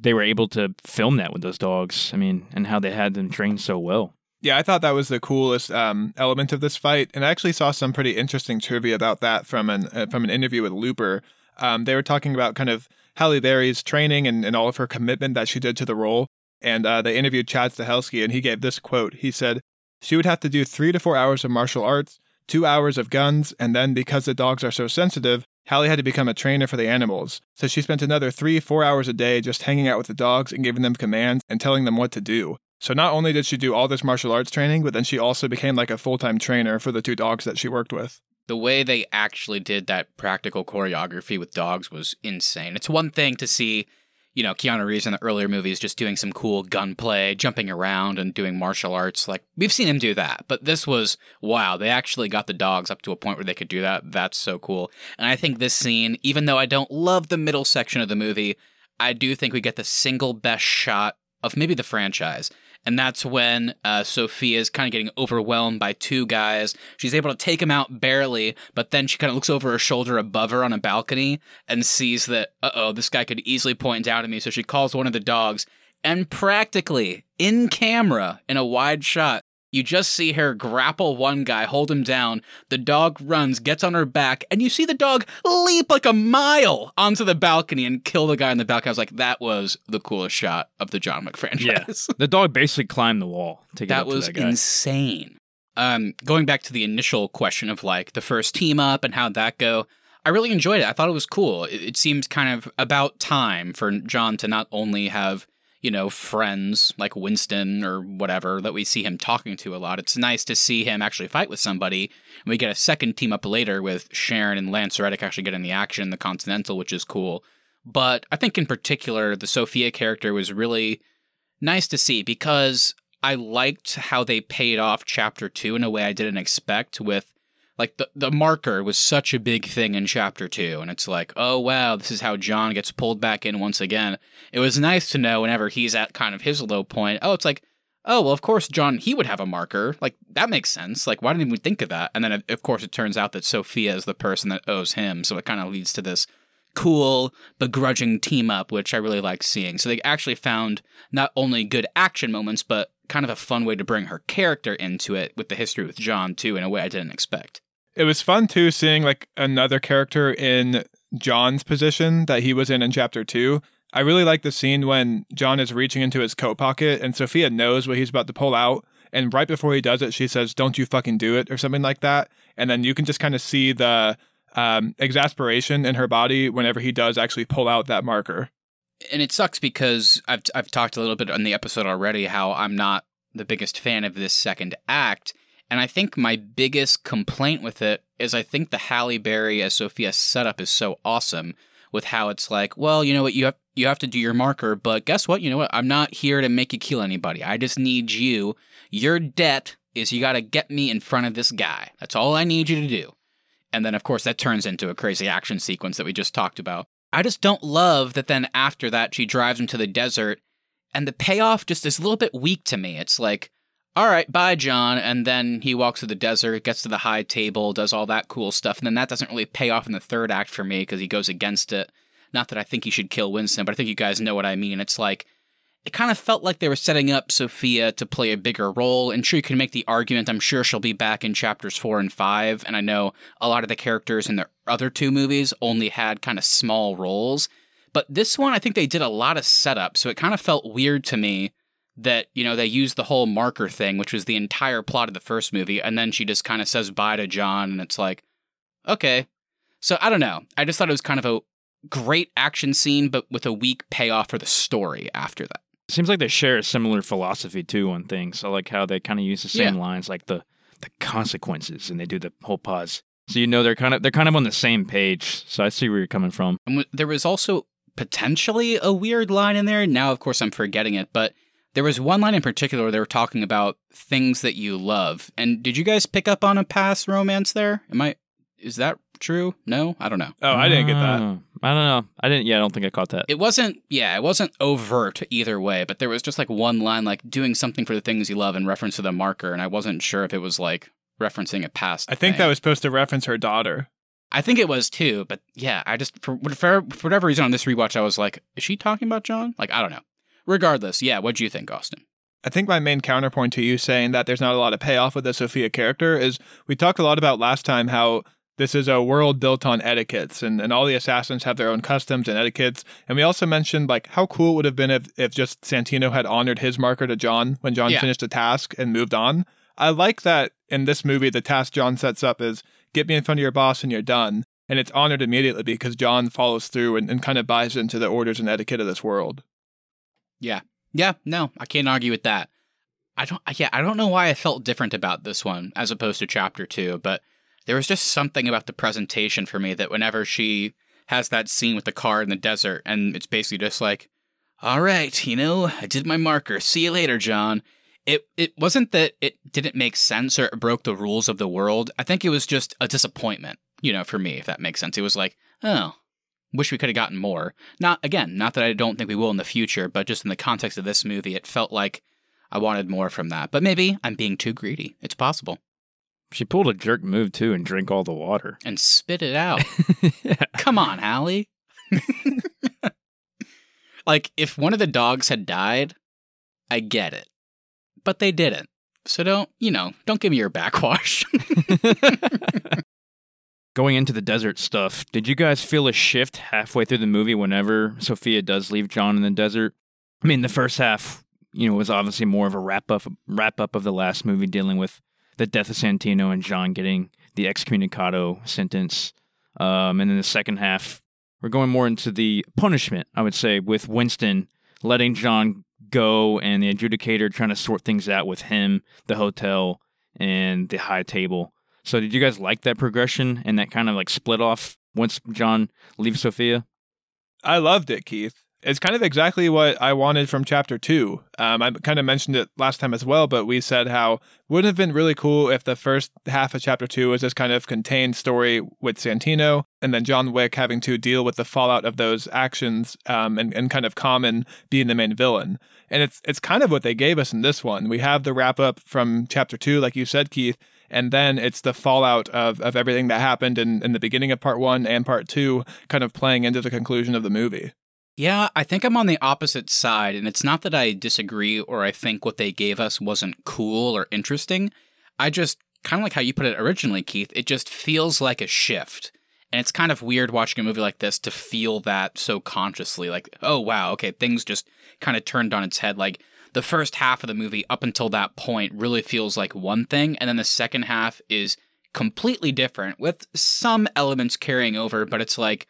they were able to film that with those dogs. I mean, and how they had them trained so well. Yeah, I thought that was the coolest um, element of this fight, and I actually saw some pretty interesting trivia about that from an uh, from an interview with Looper. Um, they were talking about kind of Halle Berry's training and, and all of her commitment that she did to the role, and uh, they interviewed Chad Stahelski, and he gave this quote. He said, "She would have to do three to four hours of martial arts, two hours of guns, and then because the dogs are so sensitive, Halle had to become a trainer for the animals, so she spent another three, four hours a day just hanging out with the dogs and giving them commands and telling them what to do. So not only did she do all this martial arts training, but then she also became like a full time trainer for the two dogs that she worked with. The way they actually did that practical choreography with dogs was insane. It's one thing to see, you know, Keanu Reeves in the earlier movies just doing some cool gunplay, jumping around and doing martial arts. Like, we've seen him do that. But this was, wow, they actually got the dogs up to a point where they could do that. That's so cool. And I think this scene, even though I don't love the middle section of the movie, I do think we get the single best shot of maybe the franchise. And that's when uh, Sophia is kind of getting overwhelmed by two guys. She's able to take him out barely, but then she kind of looks over her shoulder above her on a balcony and sees that, uh oh, this guy could easily point down at me. So she calls one of the dogs. And practically in camera, in a wide shot, you just see her grapple one guy, hold him down. The dog runs, gets on her back, and you see the dog leap like a mile onto the balcony and kill the guy on the balcony. I was like, that was the coolest shot of the John Wick franchise. Yeah. The dog basically climbed the wall to get that was to that insane. Um, going back to the initial question of like the first team up and how'd that go, I really enjoyed it. I thought it was cool. It, it seems kind of about time for John to not only have you know friends like Winston or whatever that we see him talking to a lot. It's nice to see him actually fight with somebody. And we get a second team up later with Charon and Lance Reddick actually getting the action in the Continental, which is cool. But I think in particular the Sophia character was really nice to see because I liked how they paid off chapter two in a way I didn't expect with like the the marker was such a big thing in chapter two, and it's like, oh wow, this is how John gets pulled back in once again. It was nice to know whenever he's at kind of his low point. Oh, it's like, oh well, of course John he would have a marker. Like that makes sense. Like why didn't we think of that? And then of course it turns out that Sophia is the person that owes him, so it kind of leads to this cool begrudging team up, which I really like seeing. So they actually found not only good action moments, but kind of a fun way to bring her character into it with the history with John too, in a way I didn't expect. It was fun too seeing like another character in John's position that he was in in chapter two. I really like the scene when John is reaching into his coat pocket and Sophia knows what he's about to pull out. And right before he does it, she says, Don't you fucking do it, or something like that. And then you can just kind of see the um, exasperation in her body whenever he does actually pull out that marker. And it sucks because I've I've talked a little bit on the episode already how I'm not the biggest fan of this second act. And I think my biggest complaint with it is I think the Halle Berry as Sophia setup is so awesome with how it's like, well, you know what, you have you have to do your marker, but guess what? You know what? I'm not here to make you kill anybody. I just need you. Your debt is you got to get me in front of this guy. That's all I need you to do. And then, of course, that turns into a crazy action sequence that we just talked about. I just don't love that then after that, she drives him to the desert, and the payoff just is a little bit weak to me. It's like, all right, bye, John. And then he walks to the desert, gets to the high table, does all that cool stuff. And then that doesn't really pay off in the third act for me because he goes against it. Not that I think he should kill Winston, but I think you guys know what I mean. It's like, it kind of felt like they were setting up Sophia to play a bigger role. And sure, you can make the argument, I'm sure she'll be back in chapters four and five. And I know a lot of the characters in the other two movies only had kind of small roles. But this one, I think they did a lot of setup. So it kind of felt weird to me that, you know, they used the whole marker thing, which was the entire plot of the first movie. And then she just kind of says bye to John. And it's like, okay. So I don't know. I just thought it was kind of a great action scene, but with a weak payoff for the story after that. Seems like they share a similar philosophy too on things. I like how they kind of use the same Yeah. lines, like the the consequences, and they do the whole pause. So you know they're kind of they're kind of on the same page. So I see where you're coming from. And w- there was also potentially a weird line in there. Now, of course, I'm forgetting it, but there was one line in particular where they were talking about things that you love. And did you guys pick up on a past romance there? Am I? Is that true? No, I don't know. Oh, I didn't get that. Oh, I don't know. I didn't. Yeah, I don't think I caught that. It wasn't. Yeah, it wasn't overt either way. But there was just like one line, like doing something for the things you love in reference to the marker, and I wasn't sure if it was like referencing a past. I think thing. that was supposed to reference her daughter. I think it was too, but yeah, I just for, for for whatever reason on this rewatch, I was like, is she talking about John? Like, I don't know. Regardless, yeah, what do you think, Austin? I think my main counterpoint to you saying that there's not a lot of payoff with the Sophia character is we talked a lot about last time how this is a world built on etiquettes and, and all the assassins have their own customs and etiquettes. And we also mentioned like how cool it would have been if, if just Santino had honored his marker to John when John Yeah. finished a task and moved on. I like that in this movie the task John sets up is get me in front of your boss and you're done. And it's honored immediately because John follows through and, and kind of buys into the orders and etiquette of this world. Yeah, Yeah, no, I can't argue with that. I don't yeah, I don't know why I felt different about this one as opposed to chapter 2, but there was just something about the presentation for me that whenever she has that scene with the car in the desert and it's basically just like, "All right, you know, I did my marker. See you later, John." It it wasn't that it didn't make sense or it broke the rules of the world. I think it was just a disappointment, you know, for me if that makes sense. It was like, "Oh, wish we could have gotten more." Not again, not that I don't think we will in the future, but just in the context of this movie, it felt like I wanted more from that. But maybe I'm being too greedy. It's possible. She pulled a jerk move too and drank all the water. And spit it out. yeah. Come on, Halle. like, if one of the dogs had died, I get it. But they didn't. So don't, you know, don't give me your backwash. Going into the desert stuff, did you guys feel a shift halfway through the movie whenever Sophia does leave John in the desert? I mean, the first half, you know, was obviously more of a wrap up wrap up of the last movie dealing with the death of Santino and John getting the excommunicado sentence. Um, and then the second half, we're going more into the punishment, I would say, with Winston letting John go and the adjudicator trying to sort things out with him, the hotel, and the high table. So, did you guys like that progression and that kind of like split off once John leaves Sophia? I loved it, Keith. It's kind of exactly what I wanted from chapter two. Um, I kind of mentioned it last time as well, but we said how wouldn't have been really cool if the first half of chapter two was this kind of contained story with Santino, and then John Wick having to deal with the fallout of those actions, um, and, and kind of Common being the main villain. And it's it's kind of what they gave us in this one. We have the wrap up from chapter two, like you said, Keith, and then it's the fallout of, of everything that happened in, in the beginning of part one and part two, kind of playing into the conclusion of the movie. Yeah, I think I'm on the opposite side, and it's not that I disagree or I think what they gave us wasn't cool or interesting. I just, kind of like how you put it originally, Keith, it just feels like a shift. And it's kind of weird watching a movie like this to feel that so consciously. Like, oh, wow, okay, things just kind of turned on its head. Like, the first half of the movie up until that point really feels like one thing, and then the second half is completely different with some elements carrying over, but it's like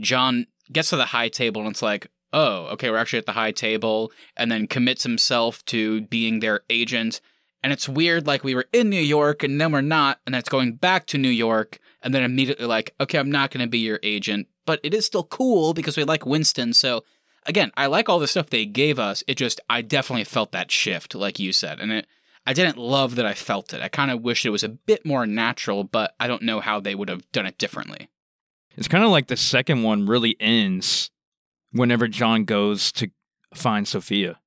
John gets to the high table and it's like, oh, okay, we're actually at the high table, and then commits himself to being their agent. And it's weird, like we were in New York and then we're not, and then it's going back to New York, and then immediately like, okay, I'm not going to be your agent, but it is still cool because we like Winston. So again, I like all the stuff they gave us. It just, I definitely felt that shift, like you said, and it. I didn't love that I felt it. I kind of wish it was a bit more natural, but I don't know how they would have done it differently. It's kind of like the second one really ends whenever John goes to find Sophia.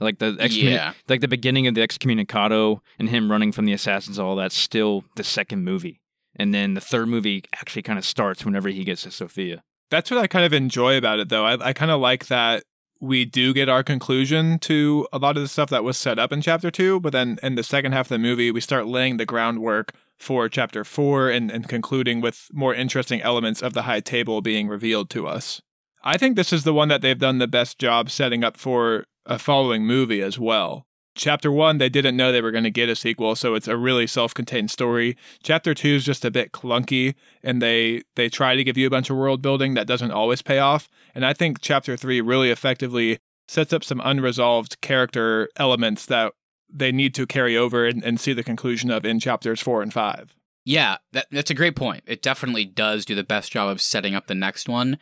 Like the excommun- Yeah. like the beginning of the excommunicado and him running from the assassins, all that's still the second movie. And then the third movie actually kind of starts whenever he gets to Sophia. That's what I kind of enjoy about it, though. I, I kind of like that we do get our conclusion to a lot of the stuff that was set up in chapter two, but then in the second half of the movie, we start laying the groundwork for chapter four and, and concluding with more interesting elements of the high table being revealed to us. I think this is the one that they've done the best job setting up for a following movie as well. Chapter one, they didn't know they were going to get a sequel, so it's a really self-contained story. Chapter two is just a bit clunky, and they they try to give you a bunch of world building that doesn't always pay off. And I think chapter three really effectively sets up some unresolved character elements that they need to carry over and, and see the conclusion of in chapters four and five. Yeah, that, that's a great point. It definitely does do the best job of setting up the next one.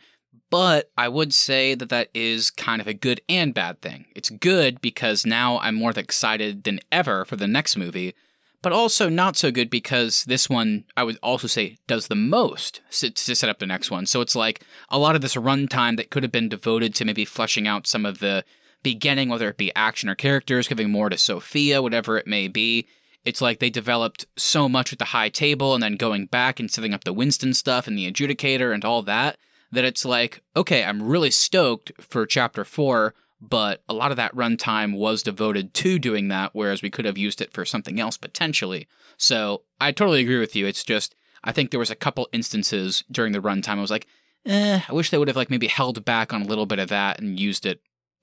But I would say that that is kind of a good and bad thing. It's good because now I'm more excited than ever for the next movie, but also not so good because this one, I would also say, does the most to set up the next one. So it's like a lot of this runtime that could have been devoted to maybe fleshing out some of the beginning, whether it be action or characters, giving more to Sophia, whatever it may be. It's like they developed so much with the high table and then going back and setting up the Winston stuff and the adjudicator and all that that it's like, okay, I'm really stoked for chapter four, but a lot of that runtime was devoted to doing that, whereas we could have used it for something else potentially. So I totally agree with you. It's just, I think there was a couple instances during the runtime I was like, eh, I wish they would have like maybe held back on a little bit of that and used it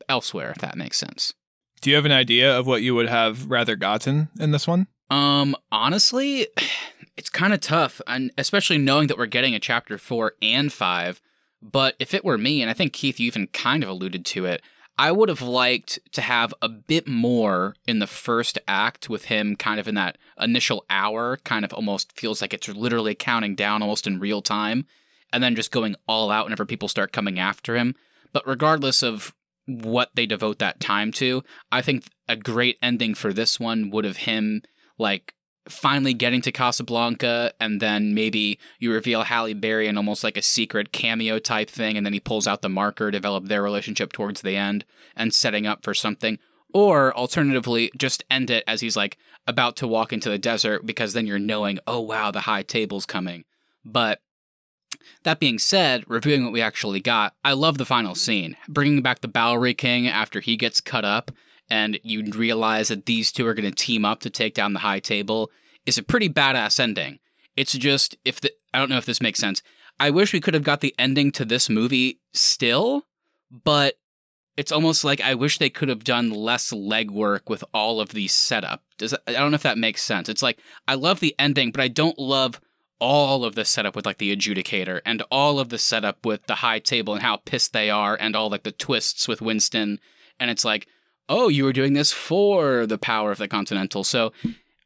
elsewhere, if that makes sense. Do you have an idea of what you would have rather gotten in this one? Um, honestly, it's kind of tough, and especially knowing that we're getting a chapter four and five. But if it were me, and I think Keith, you even kind of alluded to it, I would have liked to have a bit more in the first act with him kind of in that initial hour, kind of almost feels like it's literally counting down almost in real time, and then just going all out whenever people start coming after him. But regardless of what they devote that time to, I think a great ending for this one would have him like finally getting to Casablanca, and then maybe you reveal Halle Berry in almost like a secret cameo type thing, and then he pulls out the marker, develop their relationship towards the end, and setting up for something. Or alternatively, just end it as he's like about to walk into the desert, because then you're knowing, oh wow, the high table's coming. But that being said, reviewing what we actually got, I love the final scene. Bringing back the Bowery King after he gets cut up, and you realize that these two are going to team up to take down the High Table is a pretty badass ending. It's just, if the, I don't know if this makes sense. I wish we could have got the ending to this movie still, but it's almost like I wish they could have done less legwork with all of the setup. Does I don't know if that makes sense. It's like I love the ending, but I don't love all of the setup with like the adjudicator and all of the setup with the high table and how pissed they are and all like the twists with Winston and it's like oh you were doing this for the power of the continental so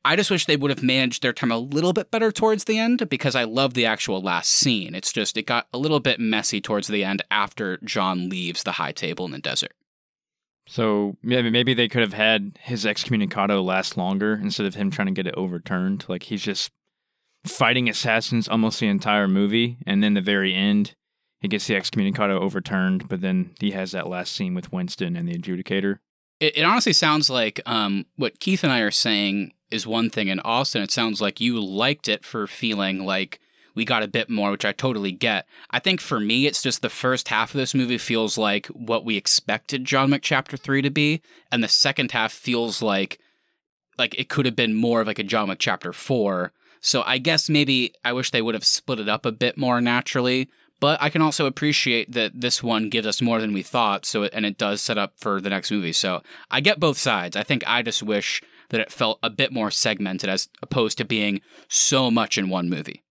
I just wish they would have managed their time a little bit better towards the end because I love the actual last scene. It's just it got a little bit messy towards the end after John leaves the high table in the desert. So maybe maybe they could have had his excommunicado last longer instead of him trying to get it overturned. Like he's just fighting assassins almost the entire movie, and then the very end, he gets the excommunicado overturned, but then he has that last scene with Winston and the adjudicator. It, it honestly sounds like um, what Keith and I are saying is one thing, and Austin, it sounds like you liked it for feeling like we got a bit more, which I totally get. I think for me, it's just the first half of this movie feels like what we expected John Wick Chapter 3 to be, and the second half feels like like it could have been more of like a John Wick Chapter 4 so I guess maybe I wish they would have split it up a bit more naturally. But I can also appreciate that this one gives us more than we thought. So and it does set up for the next movie. So I get both sides. I think I just wish that it felt a bit more segmented as opposed to being so much in one movie.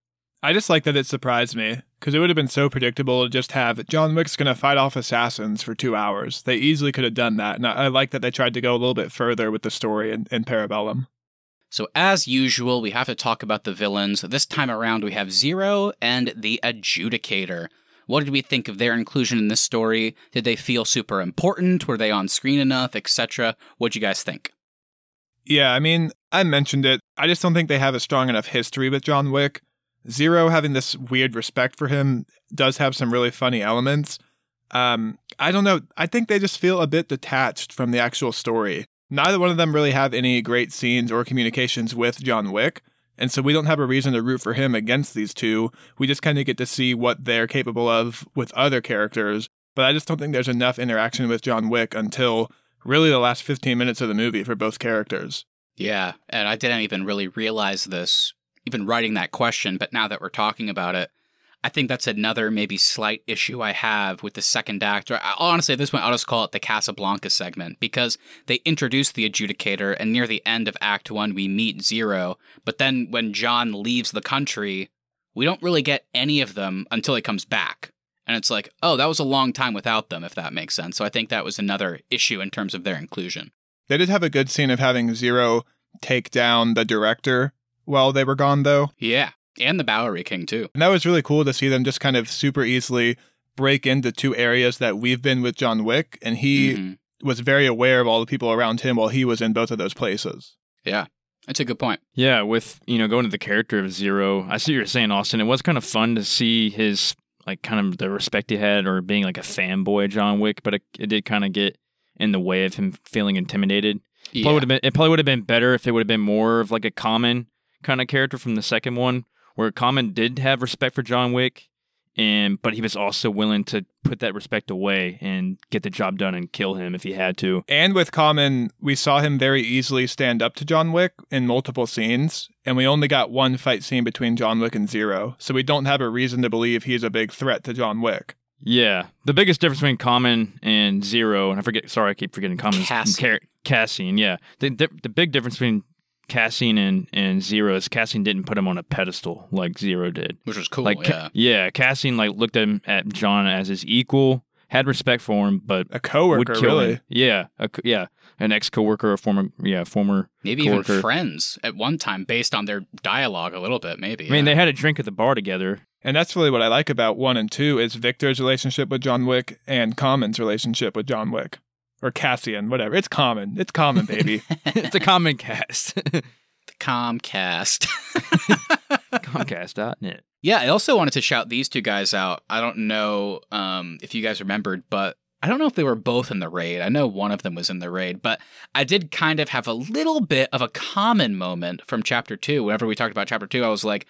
I just like that it surprised me because it would have been so predictable to just have John Wick's going to fight off assassins for two hours. They easily could have done that. And I, I like that they tried to go a little bit further with the story in, in Parabellum. So, as usual, we have to talk about the villains. This time around, we have Zero and the Adjudicator. What did we think of their inclusion in this story? Did they feel super important? Were they on screen enough, etc.? What'd you guys think? Yeah, I mean, I mentioned it. I just don't think they have a strong enough history with John Wick. Zero having this weird respect for him does have some really funny elements. Um, I don't know. I think they just feel a bit detached from the actual story neither one of them really have any great scenes or communications with John Wick. And so we don't have a reason to root for him against these two. We just kind of get to see what they're capable of with other characters. But I just don't think there's enough interaction with John Wick until really the last 15 minutes of the movie for both characters. Yeah. And I didn't even really realize this, even writing that question. But now that we're talking about it, I think that's another maybe slight issue I have with the second act. Or honestly, at this point, I'll just call it the Casablanca segment because they introduce the adjudicator, and near the end of Act One, we meet Zero. But then when John leaves the country, we don't really get any of them until he comes back. And it's like, oh, that was a long time without them, if that makes sense. So I think that was another issue in terms of their inclusion. They did have a good scene of having Zero take down the director while they were gone, though. Yeah and the Bowery King too. And that was really cool to see them just kind of super easily break into two areas that we've been with John Wick, and he mm-hmm. was very aware of all the people around him while he was in both of those places. Yeah. That's a good point. Yeah, with you know going to the character of Zero, I see what you're saying, Austin. It was kind of fun to see his like kind of the respect he had, or being like a fanboy John Wick, but it, it did kind of get in the way of him feeling intimidated. Yeah. Probably been, it probably would have been better if it would have been more of like a common kind of character from the second one, where Common did have respect for John Wick, and but he was also willing to put that respect away and get the job done and kill him if he had to. And with Common, we saw him very easily stand up to John Wick in multiple scenes, and we only got one fight scene between John Wick and Zero, so we don't have a reason to believe he's a big threat to John Wick. Yeah, the biggest difference between Common and Zero, and I forget. Sorry, I keep forgetting Common. Cassian. Cassian, yeah. The, the the big difference between Cassian and, and Zero's Cassian didn't put him on a pedestal like Zero did. Which was cool, like, yeah. yeah, Cassian like looked at him, at John as his equal, had respect for him, but A would coworker, kill really. him. Yeah, a, yeah, an ex coworker, a former, yeah, former. Maybe even friends at one time, based on their dialogue a little bit. Maybe. I mean, they had a drink at the bar together. And that's really what I like about one and two is Victor's relationship with John Wick and Common's relationship with John Wick. Or Cassian, whatever. It's common. It's common, baby. it's a common cast. the Comcast. Comcast.net. Yeah, I also wanted to shout these two guys out. I don't know um, if you guys remembered, but I don't know if they were both in the raid. I know one of them was in the raid, but I did kind of have a little bit of a common moment from chapter two. Whenever we talked about chapter two, I was like,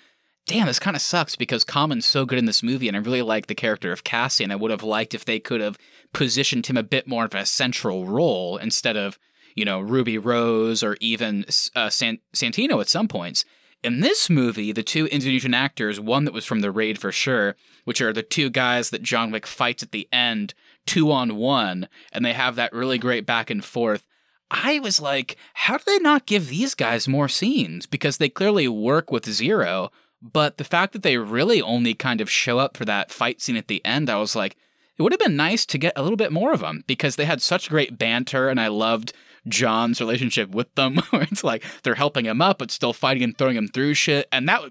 damn, this kind of sucks because Common's so good in this movie, and I really like the character of Cassie, and I would have liked if they could have positioned him a bit more of a central role instead of, you know, Ruby Rose or even uh, San- Santino at some points. In this movie, the two Indonesian actors, one that was from the raid for sure, which are the two guys that John Wick fights at the end, two on one, and they have that really great back and forth. I was like, how do they not give these guys more scenes? Because they clearly work with Zero, but the fact that they really only kind of show up for that fight scene at the end, I was like, it would have been nice to get a little bit more of them because they had such great banter and I loved John's relationship with them where it's like they're helping him up but still fighting and throwing him through shit. And that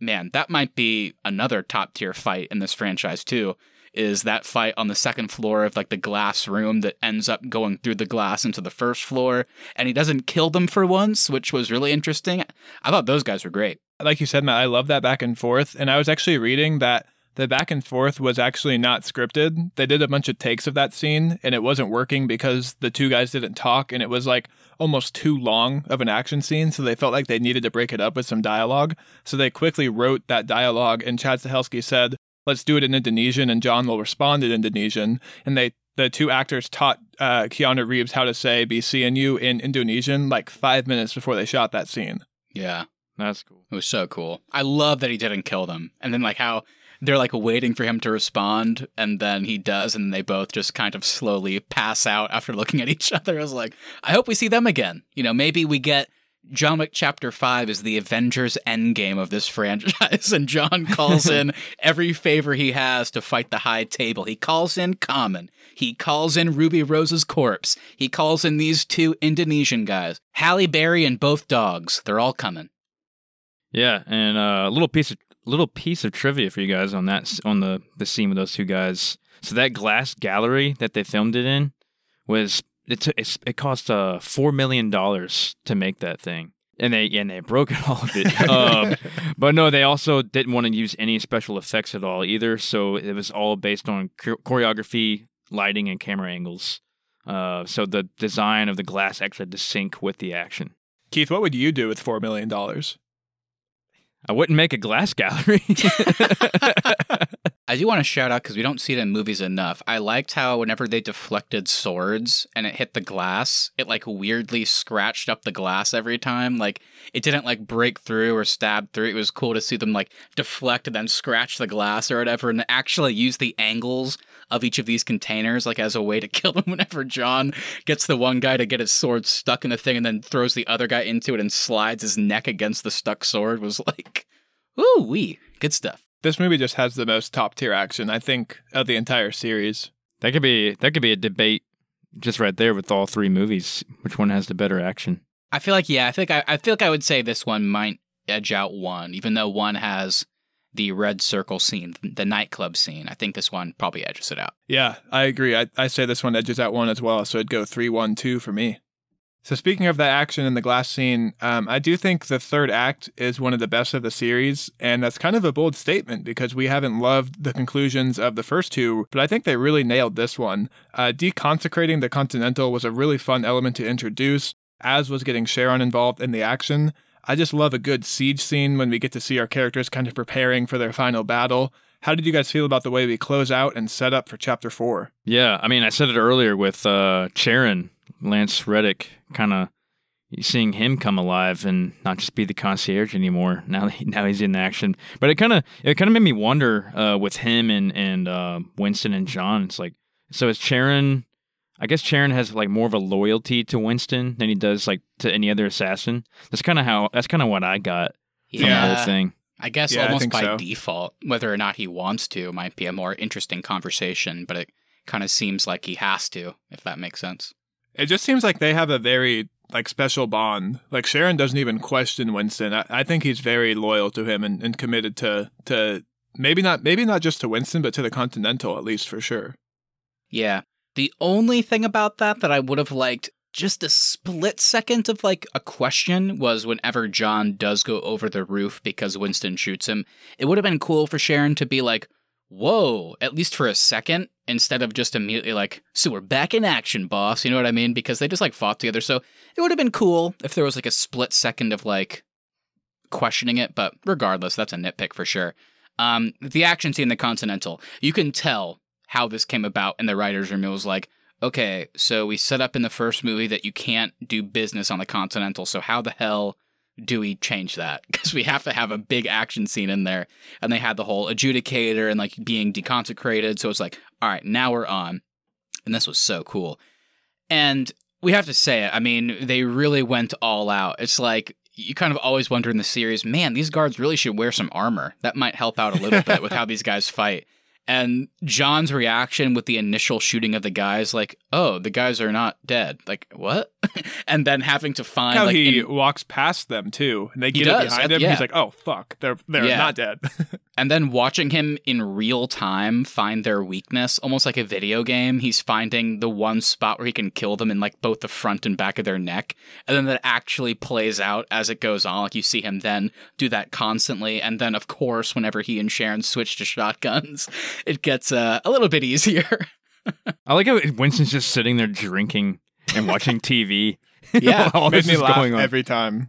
man that might be another top tier fight in this franchise too is that fight on the second floor of like the glass room that ends up going through the glass into the first floor and he doesn't kill them for once which was really interesting. I thought those guys were great like you said, Matt, I love that back and forth. And I was actually reading that the back and forth was actually not scripted. They did a bunch of takes of that scene and it wasn't working because the two guys didn't talk and it was like almost too long of an action scene. So they felt like they needed to break it up with some dialogue. So they quickly wrote that dialogue and Chad Stahelski said, let's do it in Indonesian and John will respond in Indonesian. And they, the two actors taught uh, Keanu Reeves how to say be seeing you in Indonesian like five minutes before they shot that scene. yeah That's cool. It was so cool. I love that he didn't kill them. And then like how they're like waiting for him to respond and then he does and they both just kind of slowly pass out after looking at each other. I was like, I hope we see them again. You know, maybe we get John Wick Chapter 5 is the Avengers Endgame of this franchise, and John calls in every favor he has to fight the high table. He calls in Common. He calls in Ruby Rose's corpse. He calls in these two Indonesian guys. Halle Berry and both dogs. They're all coming. Yeah, and uh, a little piece of little piece of trivia for you guys on that on the the scene with those two guys. So that glass gallery that they filmed it in was it took it's, it cost uh four million dollars to make that thing, and they and they broke it all of it. um, but no, they also didn't want to use any special effects at all either. So it was all based on chor- choreography, lighting, and camera angles. Uh, so the design of the glass actually had to sync with the action. Keith, what would you do with $4 million? I wouldn't make a glass gallery. I do want to shout out because we don't see it in movies enough. I liked how whenever they deflected swords and it hit the glass, it like weirdly scratched up the glass every time. Like it didn't like break through or stab through. It was cool to see them like deflect and then scratch the glass or whatever and actually use the angles of each of these containers like as a way to kill them whenever John gets the one guy to get his sword stuck in the thing and then throws the other guy into it and slides his neck against the stuck sword was like ooh wee good stuff. This movie just has the most top tier action, I think, of the entire series. That could be that could be a debate just right there with all three movies. Which one has the better action? I feel like yeah, I think I, I feel like I would say this one might edge out one, even though one has the red circle scene, the nightclub scene. I think this one probably edges it out. Yeah, I agree. I, I say this one edges out one as well, so it'd go 3 1 2 for me. So, speaking of that action in the glass scene, um, I do think the third act is one of the best of the series, and that's kind of a bold statement because we haven't loved the conclusions of the first two, but I think they really nailed this one. Uh, deconsecrating the Continental was a really fun element to introduce, as was getting Charon involved in the action. I just love a good siege scene when we get to see our characters kind of preparing for their final battle. How did you guys feel about the way we close out and set up for chapter four? Yeah, I mean, I said it earlier with uh, Charon, Lance Reddick, kind of seeing him come alive and not just be the concierge anymore. Now, now he's in action. But it kind of it kind of made me wonder uh, with him and and uh, Winston and John. It's like, so is Charon? I guess Charon has like more of a loyalty to Winston than he does like to any other assassin. That's kind of how. That's kind of what I got from the whole thing. I guess Yeah, almost think by so. default, whether or not he wants to might be a more interesting conversation, but it kind of seems like he has to, if that makes sense. It just seems like they have a very like special bond. Like Charon doesn't even question Winston. I, I think he's very loyal to him and, and committed to to maybe not maybe not just to Winston, but to the Continental at least for sure. Yeah. The only thing about that that I would have liked just a split second of like a question was whenever John does go over the roof because Winston shoots him. It would have been cool for Charon to be like, whoa, at least for a second, instead of just immediately like, so we're back in action, boss. You know what I mean? Because they just like fought together. So it would have been cool if there was like a split second of like questioning it, but regardless, that's a nitpick for sure. Um, the action scene in the Continental, you can tell how this came about in the writer's room. It was like, okay, so we set up in the first movie that you can't do business on the Continental. So how the hell do we change that? Because we have to have a big action scene in there. And they had the whole adjudicator and like being deconsecrated. So it's like, all right, now we're on. And this was so cool. And we have to say it. I mean, they really went all out. It's like you kind of always wonder in the series, man, these guards really should wear some armor. That might help out a little bit with how these guys fight. And John's reaction with the initial shooting of the guys, like, oh, the guys are not dead. Like, what? and then having to find How like he in- walks past them too, and they He get up does, behind him. yeah. He's like, "Oh fuck, they're they're Yeah. not dead." and then watching him in real time find their weakness, almost like a video game. He's finding the one spot where he can kill them in like both the front and back of their neck. And then that actually plays out as it goes on. Like you see him then do that constantly. And then, of course, whenever he and Charon switch to shotguns, it gets uh, a little bit easier. I like how Winston's just sitting there drinking and watching TV. Yeah. All this me is laugh going on. every time.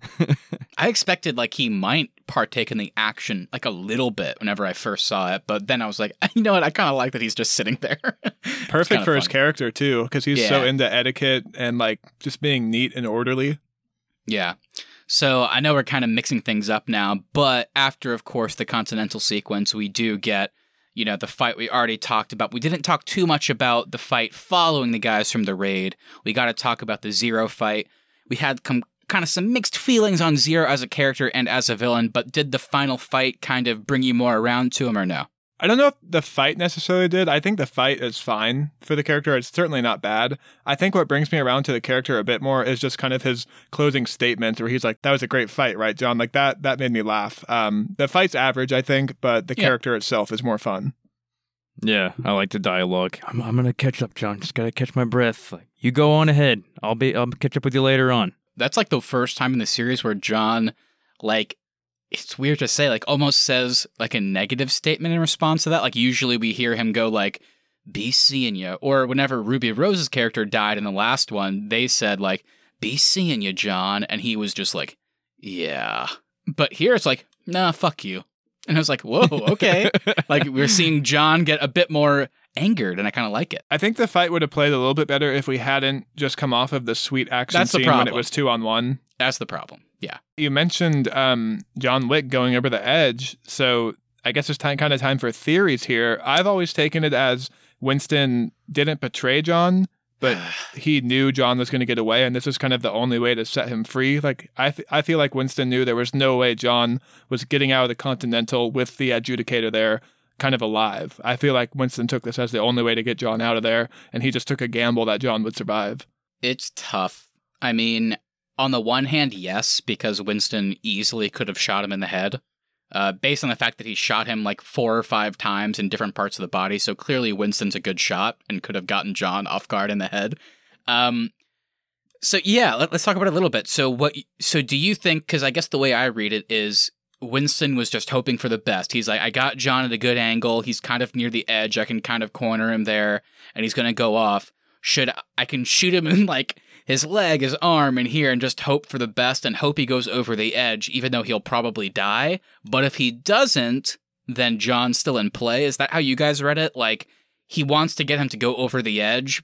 I expected like he might partake in the action like a little bit whenever I first saw it, but then I was like, you know what? I kind of like that he's just sitting there. Perfect for his character too, because he's so into etiquette and like just being neat and orderly. Yeah. So I know we're kind of mixing things up now, but after, of course, the Continental sequence, we do get, you know, the fight we already talked about. We didn't talk too much about the fight following the guys from the raid. We got to talk about the Zero fight. We had com- kind of some mixed feelings on Zero as a character and as a villain, but did the final fight kind of bring you more around to him or no? I don't know if the fight necessarily did. I think the fight is fine for the character. It's certainly not bad. I think what brings me around to the character a bit more is just kind of his closing statement where he's like, That was a great fight, right, John? Like that that made me laugh. Um the fight's average, I think, but the Yeah. character itself is more fun. Yeah, I like the dialogue. I'm, I'm gonna catch up, John. Just gotta catch my breath. Like, you go on ahead. I'll be. I'll catch up with you later on. That's like the first time in the series where John, like, it's weird to say, like, almost says like a negative statement in response to that. Like, usually we hear him go like, "Be seeing you," or whenever Ruby Rose's character died in the last one, they said like, "Be seeing you, John," and he was just like, "Yeah." But here it's like, "Nah, fuck you," and I was like, "Whoa, okay." like we're seeing John get a bit more angered, and I kind of like it. I think the fight would have played a little bit better if we hadn't just come off of the sweet action That's the scene when it was two on one. That's the problem. Yeah. You mentioned um, John Wick going over the edge, so I guess it's time, kind of time for theories here. I've always taken it as Winston didn't betray John, but he knew John was going to get away, and this is kind of the only way to set him free. Like I, I feel like Winston knew there was no way John was getting out of the Continental with the adjudicator there, kind of alive. I feel like Winston took this as the only way to get John out of there, and he just took a gamble that John would survive. It's tough. I mean, on the one hand, yes, because Winston easily could have shot him in the head, uh, based on the fact that he shot him like four or five times in different parts of the body. So clearly, Winston's a good shot and could have gotten John off guard in the head. Um, so yeah, let, us talk about it a little bit. So what? So do you think? Because I guess the way I read it is. Winston was just hoping for the best. He's like, I got John at a good angle. He's kind of near the edge. I can kind of corner him there, and he's going to go off. Should I can shoot him in like his leg, his arm, and here, and just hope for the best and hope he goes over the edge, even though he'll probably die. But if he doesn't, then John's still in play. Is that how you guys read it? Like, he wants to get him to go over the edge,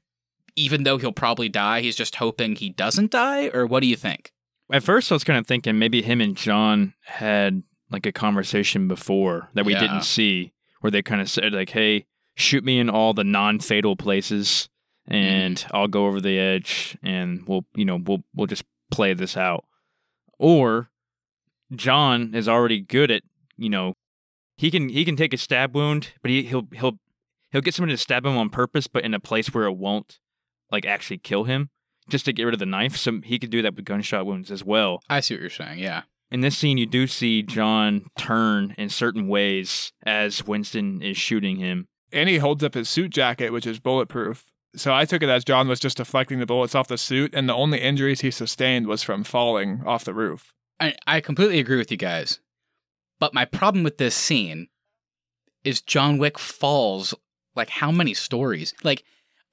even though he'll probably die. He's just hoping he doesn't die? Or what do you think? At first, I was kind of thinking maybe him and John had like a conversation before that we Yeah. didn't see, where they kind of said like, "Hey, shoot me in all the non-fatal places, mm. and I'll go over the edge, and we'll, you know, we'll we'll just play this out." Or John is already good at, you know, he can he can take a stab wound, but he, he'll he'll he'll get somebody to stab him on purpose, but in a place where it won't like actually kill him, just to get rid of the knife. So he could do that with gunshot wounds as well. I see what you're saying. Yeah. In this scene, you do see John turn in certain ways as Winston is shooting him. And he holds up his suit jacket, which is bulletproof. So I took it as John was just deflecting the bullets off the suit, and the only injuries he sustained was from falling off the roof. I, I completely agree with you guys. But my problem with this scene is John Wick falls like how many stories? Like,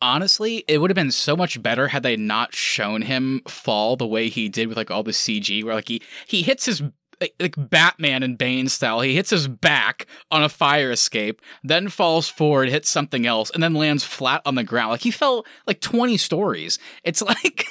honestly, it would have been so much better had they not shown him fall the way he did with like all the CG, where like he he hits his like, Batman and Bane style. He hits his back on a fire escape, then falls forward, hits something else, and then lands flat on the ground. Like he fell like 20 stories. It's like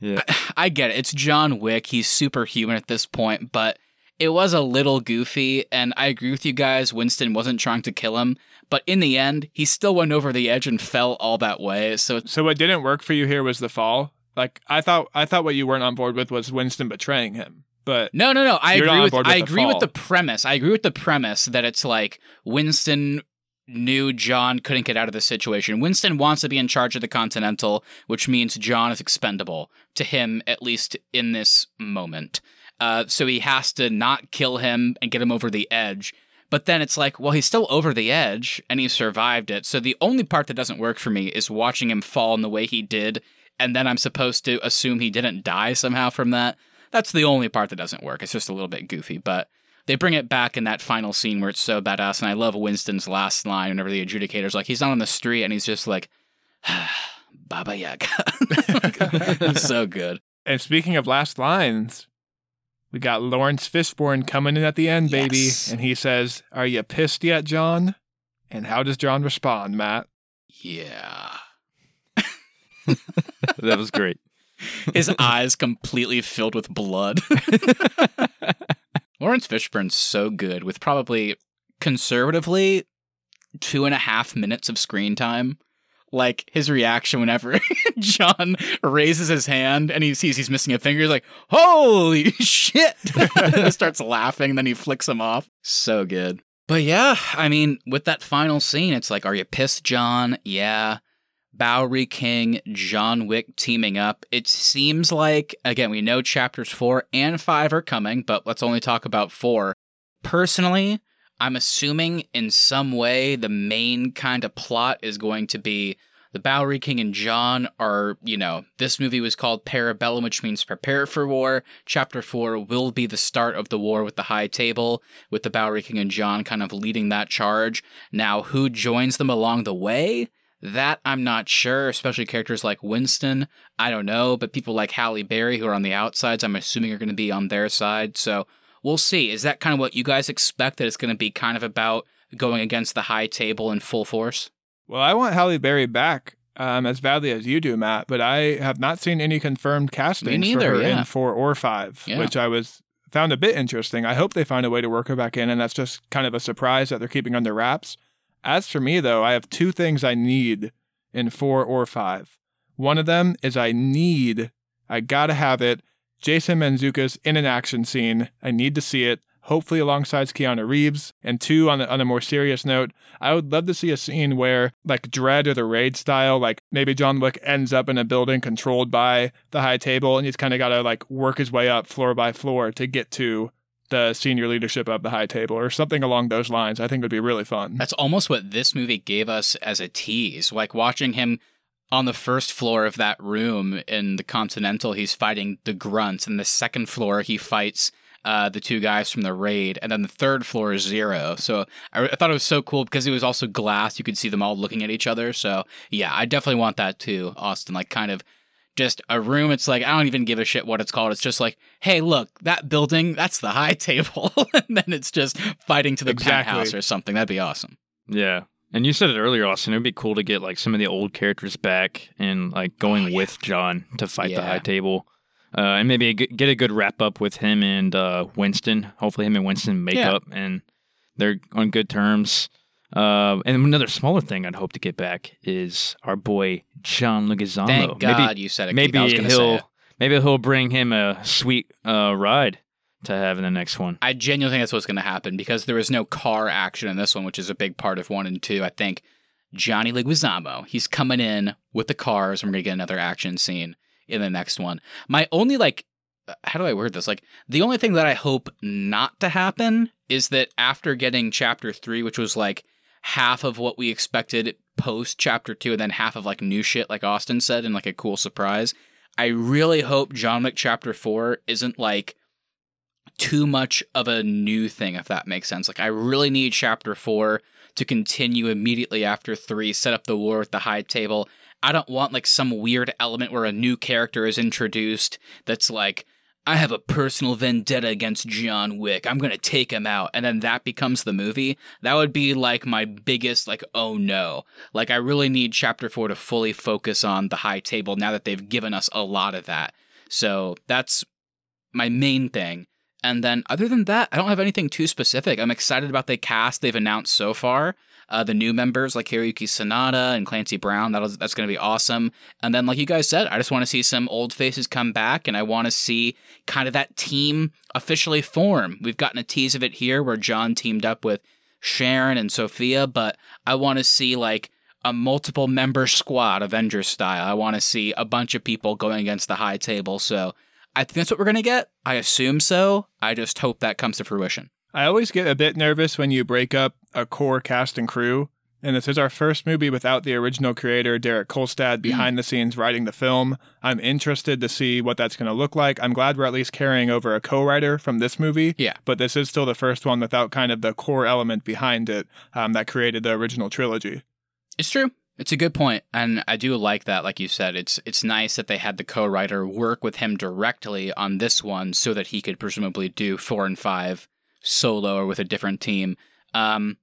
Yeah. I, I get it. It's John Wick. He's superhuman at this point, but it was a little goofy, and I agree with you guys. Winston wasn't trying to kill him, but in the end, he still went over the edge and fell all that way. So So what didn't work for you here was the fall. Like I thought, I thought what you weren't on board with was Winston betraying him. But no, no, no. I agree with, with I the agree with the premise. I agree with the premise that it's like Winston knew John couldn't get out of the situation. Winston wants to be in charge of the Continental, which means John is expendable to him, at least in this moment. Uh, so he has to not kill him and get him over the edge. But then it's like, well, he's still over the edge and he survived it. So the only part that doesn't work for me is watching him fall in the way he did. And then I'm supposed to assume he didn't die somehow from that. That's the only part that doesn't work. It's just a little bit goofy, but they bring it back in that final scene where it's so badass. And I love Winston's last line whenever the adjudicator's like, he's not on the street and he's just like, Baba Yaga. so good. and speaking of last lines, we got Laurence Fishburne coming in at the end, baby, Yes. and he says, "Are you pissed yet, John?" And how does John respond, Matt? Yeah. That was great. His eyes completely filled with blood. Laurence Fishburne's so good with probably conservatively two and a half minutes of screen time. Like his reaction whenever John raises his hand and he sees he's missing a finger, he's like, Holy shit! he starts laughing, then he flicks him off. So good. But yeah, I mean, with that final scene, it's like, Are you pissed, John? Yeah. Bowery King, John Wick teaming up. It seems like, again, we know chapters four and five are coming, but let's only talk about four. Personally, I'm assuming in some way the main kind of plot is going to be the Bowery King and John are, you know, this movie was called Parabellum, which means prepare for war. Chapter four will be the start of the war with the High Table, with the Bowery King and John kind of leading that charge. Now, who joins them along the way? That I'm not sure, especially characters like Winston. I don't know, but people like Halle Berry, who are on the outsides, I'm assuming are going to be on their side. So we'll see. Is that kind of what you guys expect? That it's going to be kind of about going against the high table in full force? Well, I want Halle Berry back um, as badly as you do, Matt, but I have not seen any confirmed castings neither, for her yeah. in four or five, Yeah. which I was found a bit interesting. I hope they find a way to work her back in, and that's just kind of a surprise that they're keeping under wraps. As for me, though, I have two things I need in four or five. One of them is I need, I gotta have it, Jason Mantzoukas in an action scene. I need to see it, hopefully alongside Keanu Reeves. And two, on a, on a more serious note, I would love to see a scene where, like Dredd or the Raid style, like maybe John Wick ends up in a building controlled by the high table and he's kind of got to like work his way up floor by floor to get to the senior leadership of the high table or something along those lines. I think would be really fun. That's almost what this movie gave us as a tease. Like watching him on the first floor of that room in the Continental, he's fighting the grunts, and the second floor he fights uh, the two guys from the raid, and then the third floor is zero. So I, I thought it was so cool because it was also glass; you could see them all looking at each other. So yeah, I definitely want that too, Austin. Like kind of just a room. It's like I don't even give a shit what it's called. It's just like, hey, look, that building, that's the high table, and then it's just fighting to the Exactly. penthouse or something. That'd be awesome. Yeah. And you said it earlier, Austin. It would be cool to get like some of the old characters back and like going Oh, yeah. with John to fight the high table. Uh, and maybe get a good wrap up with him and uh, Winston. Hopefully, him and Winston make Yeah. up and they're on good terms. Uh, and another smaller thing I'd hope to get back is our boy John Leguizamo. Thank God maybe you said it. Maybe I was gonna say he'll maybe he'll bring him a sweet uh, ride to have in the next one. I genuinely think that's what's going to happen because there was no car action in this one, which is a big part of one and two. I think Johnny Leguizamo. He's coming in with the cars, and we're gonna get another action scene in the next one. My only like, uh, how do I word this? Like, the only thing that I hope not to happen is that after getting chapter three, which was like half of what we expected post chapter two, and then half of like new shit, like Austin said, and like a cool surprise. I really hope John Wick chapter four isn't like too much of a new thing, if that makes sense. Like, I really need chapter four to continue immediately after three, set up the war with the high table. I don't want like some weird element where a new character is introduced that's like, I have a personal vendetta against John Wick. I'm going to take him out. And then that becomes the movie. That would be like my biggest, like, oh no. Like, I really need chapter four to fully focus on the high table now that they've given us a lot of that. So that's my main thing. And then other than that, I don't have anything too specific. I'm excited about the cast they've announced so far. Uh, the new members like Hiroyuki Sanada and Clancy Brown. That'll, that's going to be awesome. And then, like you guys said, I just want to see some old faces come back, and I want to see kind of that team officially form. We've gotten a tease of it here where John teamed up with Charon and Sophia, but I want to see like a multiple member squad, Avengers style. I want to see a bunch of people going against the high table. So I think that's what we're going to get. I assume so. I just hope that comes to fruition. I always get a bit nervous when you break up a core cast and crew. And this is our first movie without the original creator, Derek Kolstad, behind the scenes writing the film. I'm interested to see what that's going to look like. I'm glad we're at least carrying over a co writer from this movie. Yeah. But this is still the first one without kind of the core element behind it um, that created the original trilogy. It's true. It's a good point, and I do like that. Like you said, it's it's nice that they had the co-writer work with him directly on this one, so that he could presumably do four and five solo or with a different team. Um,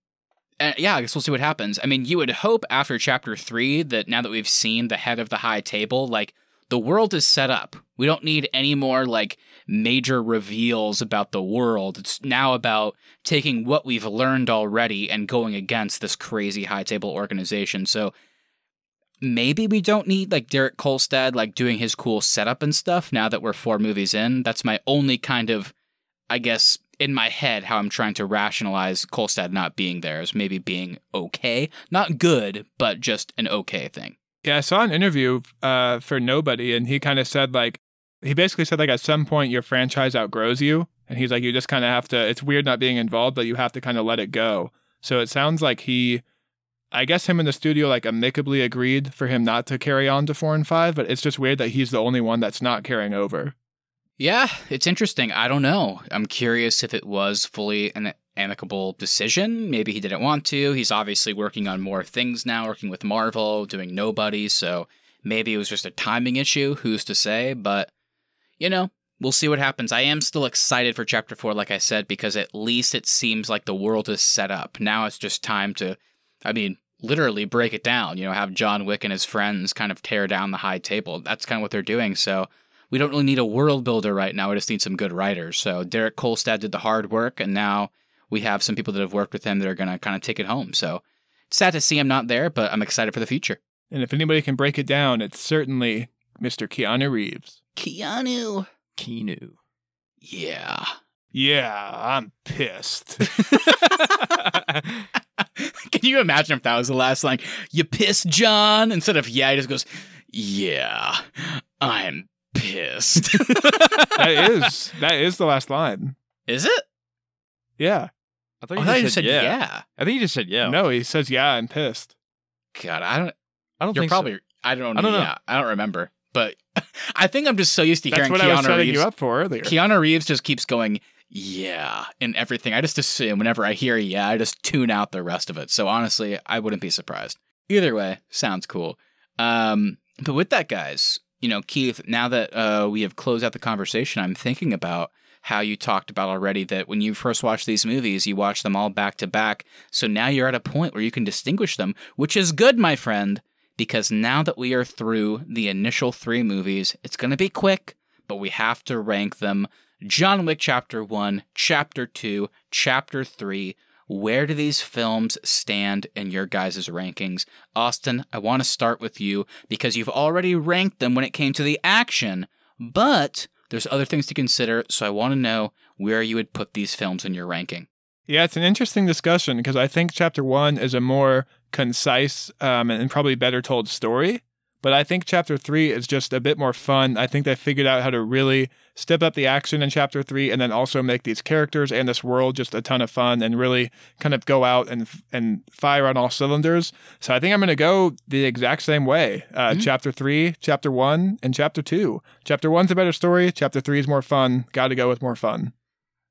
and yeah, I guess we'll see what happens. I mean, you would hope after chapter three that now that we've seen the head of the high table, like the world is set up. We don't need any more like major reveals about the world. It's now about taking what we've learned already and going against this crazy high table organization. So maybe we don't need like Derek Kolstad like doing his cool setup and stuff now that we're four movies in. That's my only kind of I guess in my head how I'm trying to rationalize Kolstad not being there as maybe being okay. Not good, but just an okay thing. Yeah, I saw an interview uh, for Nobody, and he kind of said like he basically said like at some point your franchise outgrows you, and he's like you just kind of have to. It's weird not being involved, but you have to kind of let it go. So it sounds like he, I guess him in the studio like amicably agreed for him not to carry on to four and five, but it's just weird that he's the only one that's not carrying over. Yeah, it's interesting. I don't know. I'm curious if it was fully an amicable decision. Maybe he didn't want to. He's obviously working on more things now, working with Marvel, doing Nobody, so maybe it was just a timing issue. Who's to say? But, you know, we'll see what happens. I am still excited for Chapter 4, like I said, because at least it seems like the world is set up. Now it's just time to, I mean, literally break it down, you know, have John Wick and his friends kind of tear down the high table. That's kind of what they're doing. So, we don't really need a world builder right now. We just need some good writers. So Derek Kolstad did the hard work, and now we have some people that have worked with him that are going to kind of take it home. So it's sad to see him not there, but I'm excited for the future. And if anybody can break it down, it's certainly Mr. Keanu Reeves. Keanu. Keanu. Yeah. Yeah, I'm pissed. Can you imagine if that was the last line? You pissed, John? Instead of yeah, he just goes, Yeah, I'm pissed. that is that is the last line. Is it? Yeah. I thought I you thought just you said, yeah. yeah. I think you just said yeah. No, he says yeah, I'm pissed. God, I don't. I don't You're think so. probably. I don't. I don't know. Yeah, I don't remember. But I think I'm just so used to That's hearing what I was Keanu setting Reeves. you up for earlier. Keanu Reeves just keeps going, yeah, in everything. I just assume whenever I hear yeah, I just tune out the rest of it. So honestly, I wouldn't be surprised. Either way, sounds cool. Um, but with that, guys, you know, Keith, now that uh, we have closed out the conversation, I'm thinking about how you talked about already that when you first watch these movies, you watch them all back to back. So now you're at a point where you can distinguish them, which is good, my friend, because now that we are through the initial three movies, it's going to be quick, but we have to rank them. John Wick Chapter 1, Chapter 2, Chapter 3. Where do these films stand in your guys' rankings? Austin, I want to start with you because you've already ranked them when it came to the action, but there's other things to consider, so I want to know where you would put these films in your ranking. Yeah, it's an interesting discussion because I think chapter one is a more concise um, and probably better told story. But I think chapter three is just a bit more fun. I think they figured out how to really step up the action in chapter three, and then also make these characters and this world just a ton of fun, and really kind of go out and and fire on all cylinders. So I think I'm going to go the exact same way. Uh, Mhm. Chapter three, chapter one, and chapter two. Chapter one's a better story. Chapter three is more fun. Got to go with more fun.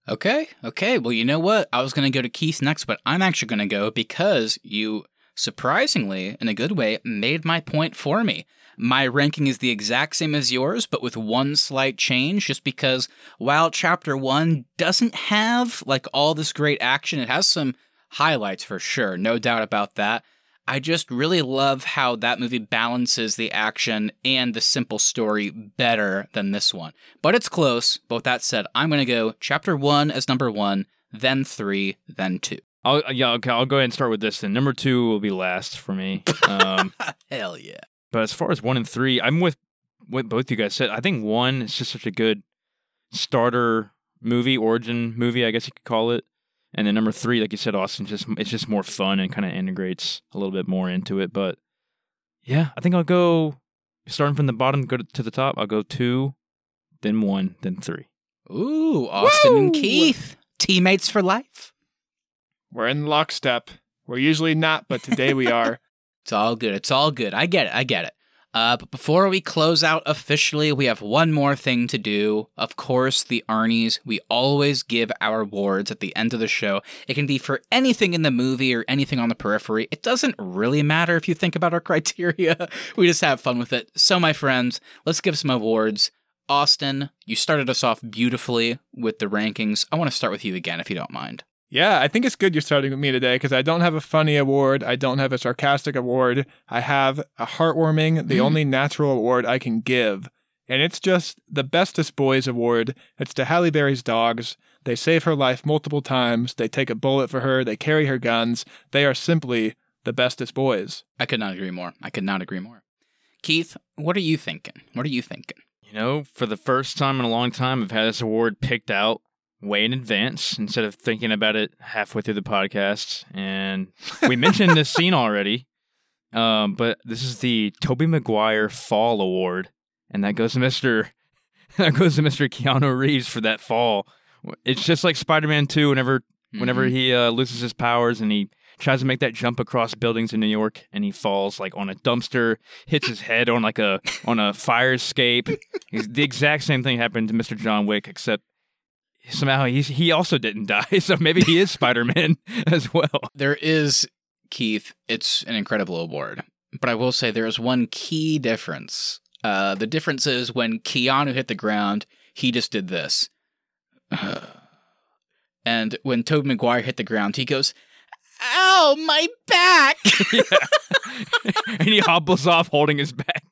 Okay, okay. Well, you know what? I was going to go to Keith next, but I'm actually going to go because you, surprisingly, in a good way, made my point for me. My ranking is the exact same as yours, but with one slight change, just because while chapter one doesn't have like all this great action, it has some highlights for sure, no doubt about that. I just really love how that movie balances the action and the simple story better than this one. But it's close. But with that said, I'm going to go chapter one as number one, then three, then two. I'll yeah, okay, I'll go ahead and start with this. Then number two will be last for me. Um, Hell yeah. But as far as one and three, I'm with what both you guys said. I think one is just such a good starter movie, origin movie, I guess you could call it. And then number three, like you said, Austin, just it's just more fun and kind of integrates a little bit more into it. But yeah, I think I'll go starting from the bottom, go to, to the top. I'll go two, then one, then three. Ooh, Austin and Keith, teammates for life. We're in lockstep. We're usually not, but today we are. It's all good. It's all good. I get it. I get it. Uh, but before we close out officially, we have one more thing to do. Of course, the Arnies. We always give our awards at the end of the show. It can be for anything in the movie or anything on the periphery. It doesn't really matter if you think about our criteria. we just have fun with it. So, my friends, let's give some awards. Austin, you started us off beautifully with the rankings. I want to start with you again, if you don't mind. Yeah, I think it's good you're starting with me today because I don't have a funny award. I don't have a sarcastic award. I have a heartwarming, the Mm. only natural award I can give. And it's just the Bestest Boys award. It's to Halle Berry's dogs. They save her life multiple times. They take a bullet for her. They carry her guns. They are simply the bestest boys. I could not agree more. I could not agree more. Keith, what are you thinking? What are you thinking? You know, for the first time in a long time, I've had this award picked out way in advance instead of thinking about it halfway through the podcast. And we mentioned this scene already, um, but this is the Tobey Maguire Fall Award, and that goes to Mister that goes to Mister Keanu Reeves for that fall. It's just like Spider-Man Two. Whenever whenever Mhm. he uh, loses his powers and he tries to make that jump across buildings in New York and he falls like on a dumpster, hits his head on like a on a fire escape. The exact same thing happened to Mr. John Wick, except somehow he he also didn't die. So maybe he is Spider Man as well. There is, Keith, it's an incredible award. But I will say there is one key difference. Uh, the difference is when Keanu hit the ground, he just did this. and when Tobey Maguire hit the ground, he goes, Ow, my back! and he hobbles off holding his back.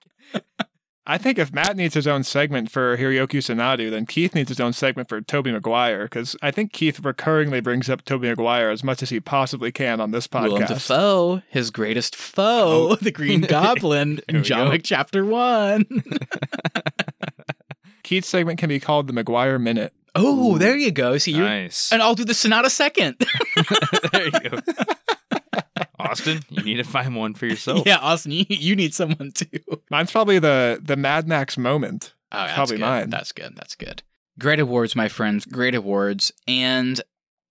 I think if Matt needs his own segment for Hiroyuki Sanada, then Keith needs his own segment for Tobey Maguire, because I think Keith recurringly brings up Tobey Maguire as much as he possibly can on this podcast. Willem podcast. Dafoe, his greatest foe, Oh. the Green Goblin There in John. Wick Chapter 1. Keith's segment can be called the Maguire Minute. oh, there you go. See, you're, Nice. and I'll do the Sanada second. there you go. Austin, you need to find one for yourself. yeah, Austin, you, you need someone too. Mine's probably the the Mad Max moment. Oh, that's Probably good. mine. That's good. That's good. Great awards, my friends. Great awards. And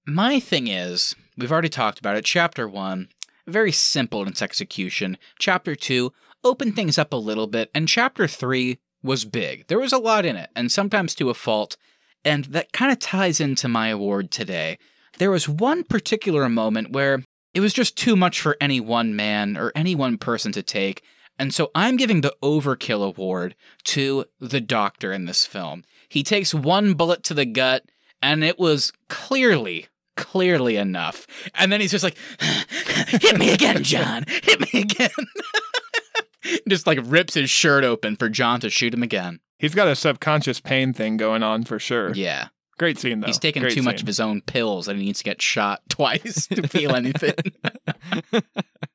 my thing is, we've already talked about it. Chapter one, very simple in its execution. Chapter two, opened things up a little bit. And chapter three was big. There was a lot in it, and sometimes to a fault. And that kind of ties into my award today. There was one particular moment where it was just too much for any one man or any one person to take. And so I'm giving the Overkill Award to the doctor in this film. He takes one bullet to the gut, and it was clearly, clearly enough. And then he's just like, hit me again, John. Hit me again. just like rips his shirt open for John to shoot him again. He's got a subconscious pain thing going on for sure. Yeah. Great scene though. He's taking Great too much of his own pills and he needs to get shot twice to feel anything.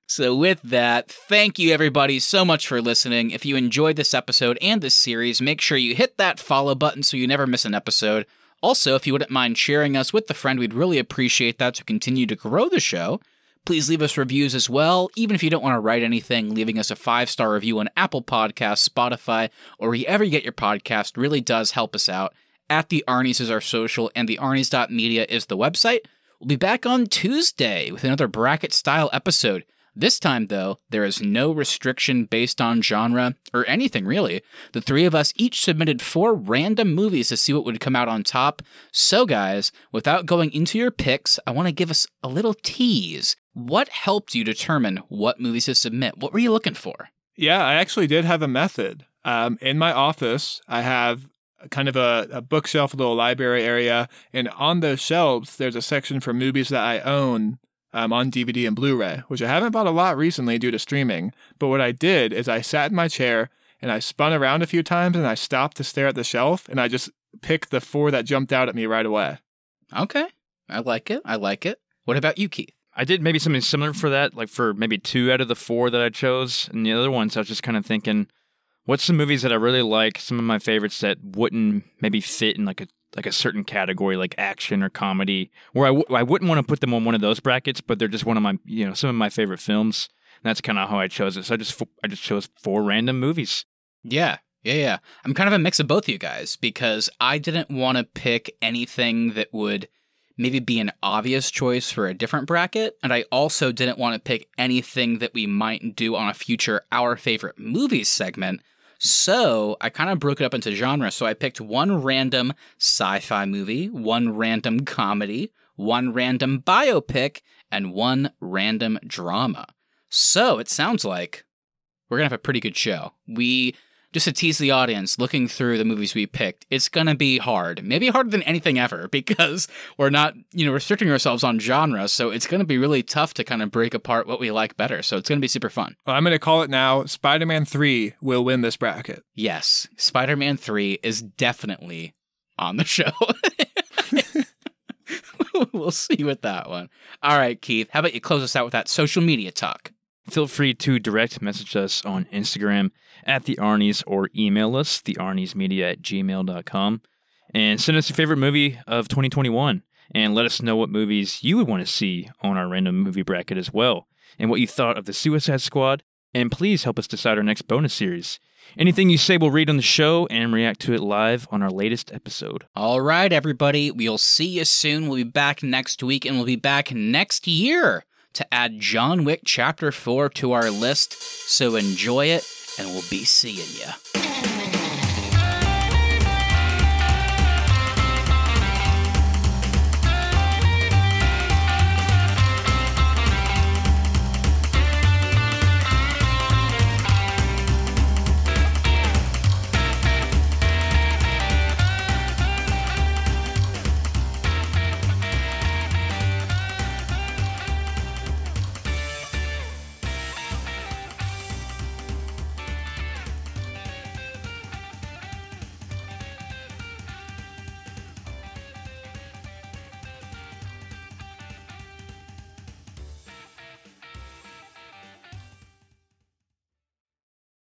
so, with that, thank you everybody so much for listening. If you enjoyed this episode and this series, make sure you hit that follow button so you never miss an episode. Also, if you wouldn't mind sharing us with a friend, we'd really appreciate that to continue to grow the show. Please leave us reviews as well. Even if you don't want to write anything, leaving us a five star review on Apple Podcasts, Spotify, or wherever you get your podcast really does help us out. At the Arnie's is our social, and the Arnie's.media is the website. We'll be back on Tuesday with another bracket style episode. This time, though, there is no restriction based on genre or anything really. The three of us each submitted four random movies to see what would come out on top. So, guys, without going into your picks, I want to give us a little tease. What helped you determine what movies to submit? What were you looking for? Yeah, I actually did have a method. Um, in my office, I have kind of a, a bookshelf, a little library area, and on those shelves, there's a section for movies that I own um, on DVD and Blu ray, which I haven't bought a lot recently due to streaming. But what I did is I sat in my chair and I spun around a few times and I stopped to stare at the shelf and I just picked the four that jumped out at me right away. Okay. I like it. I like it. What about you, Keith? I did maybe something similar for that, like for maybe two out of the four that I chose. And the other ones, I was just kind of thinking, what's some movies that I really like, some of my favorites that wouldn't maybe fit in like a like a certain category like action or comedy where I w- I wouldn't want to put them on one of those brackets but they're just one of my you know some of my favorite films. And that's kind of how I chose it. So I just I just chose four random movies. Yeah. Yeah yeah. I'm kind of a mix of both you guys because I didn't want to pick anything that would maybe be an obvious choice for a different bracket and I also didn't want to pick anything that we might do on a future our favorite movies segment so I kind of broke it up into genres. So I picked one random sci fi movie, one random comedy, one random biopic, and one random drama. So it sounds like we're going to have a pretty good show. We just to tease the audience, looking through the movies we picked, it's gonna be hard. Maybe harder than anything ever because we're not, you know, restricting ourselves on genre. So it's gonna be really tough to kind of break apart what we like better. So it's gonna be super fun. Well, I'm gonna call it now. Spider-Man Three will win this bracket. Yes, Spider-Man Three is definitely on the show. we'll see with that one. All right, Keith, how about you close us out with that social media talk? Feel free to direct message us on Instagram at the Arnies or email us, thearniesmedia at gmail.com. And send us your favorite movie of 2021 and let us know what movies you would want to see on our random movie bracket as well, and what you thought of the Suicide Squad. And please help us decide our next bonus series. Anything you say, we'll read on the show and react to it live on our latest episode. All right, everybody. We'll see you soon. We'll be back next week and we'll be back next year to add John Wick Chapter 4 to our list. So enjoy it, and we'll be seeing you.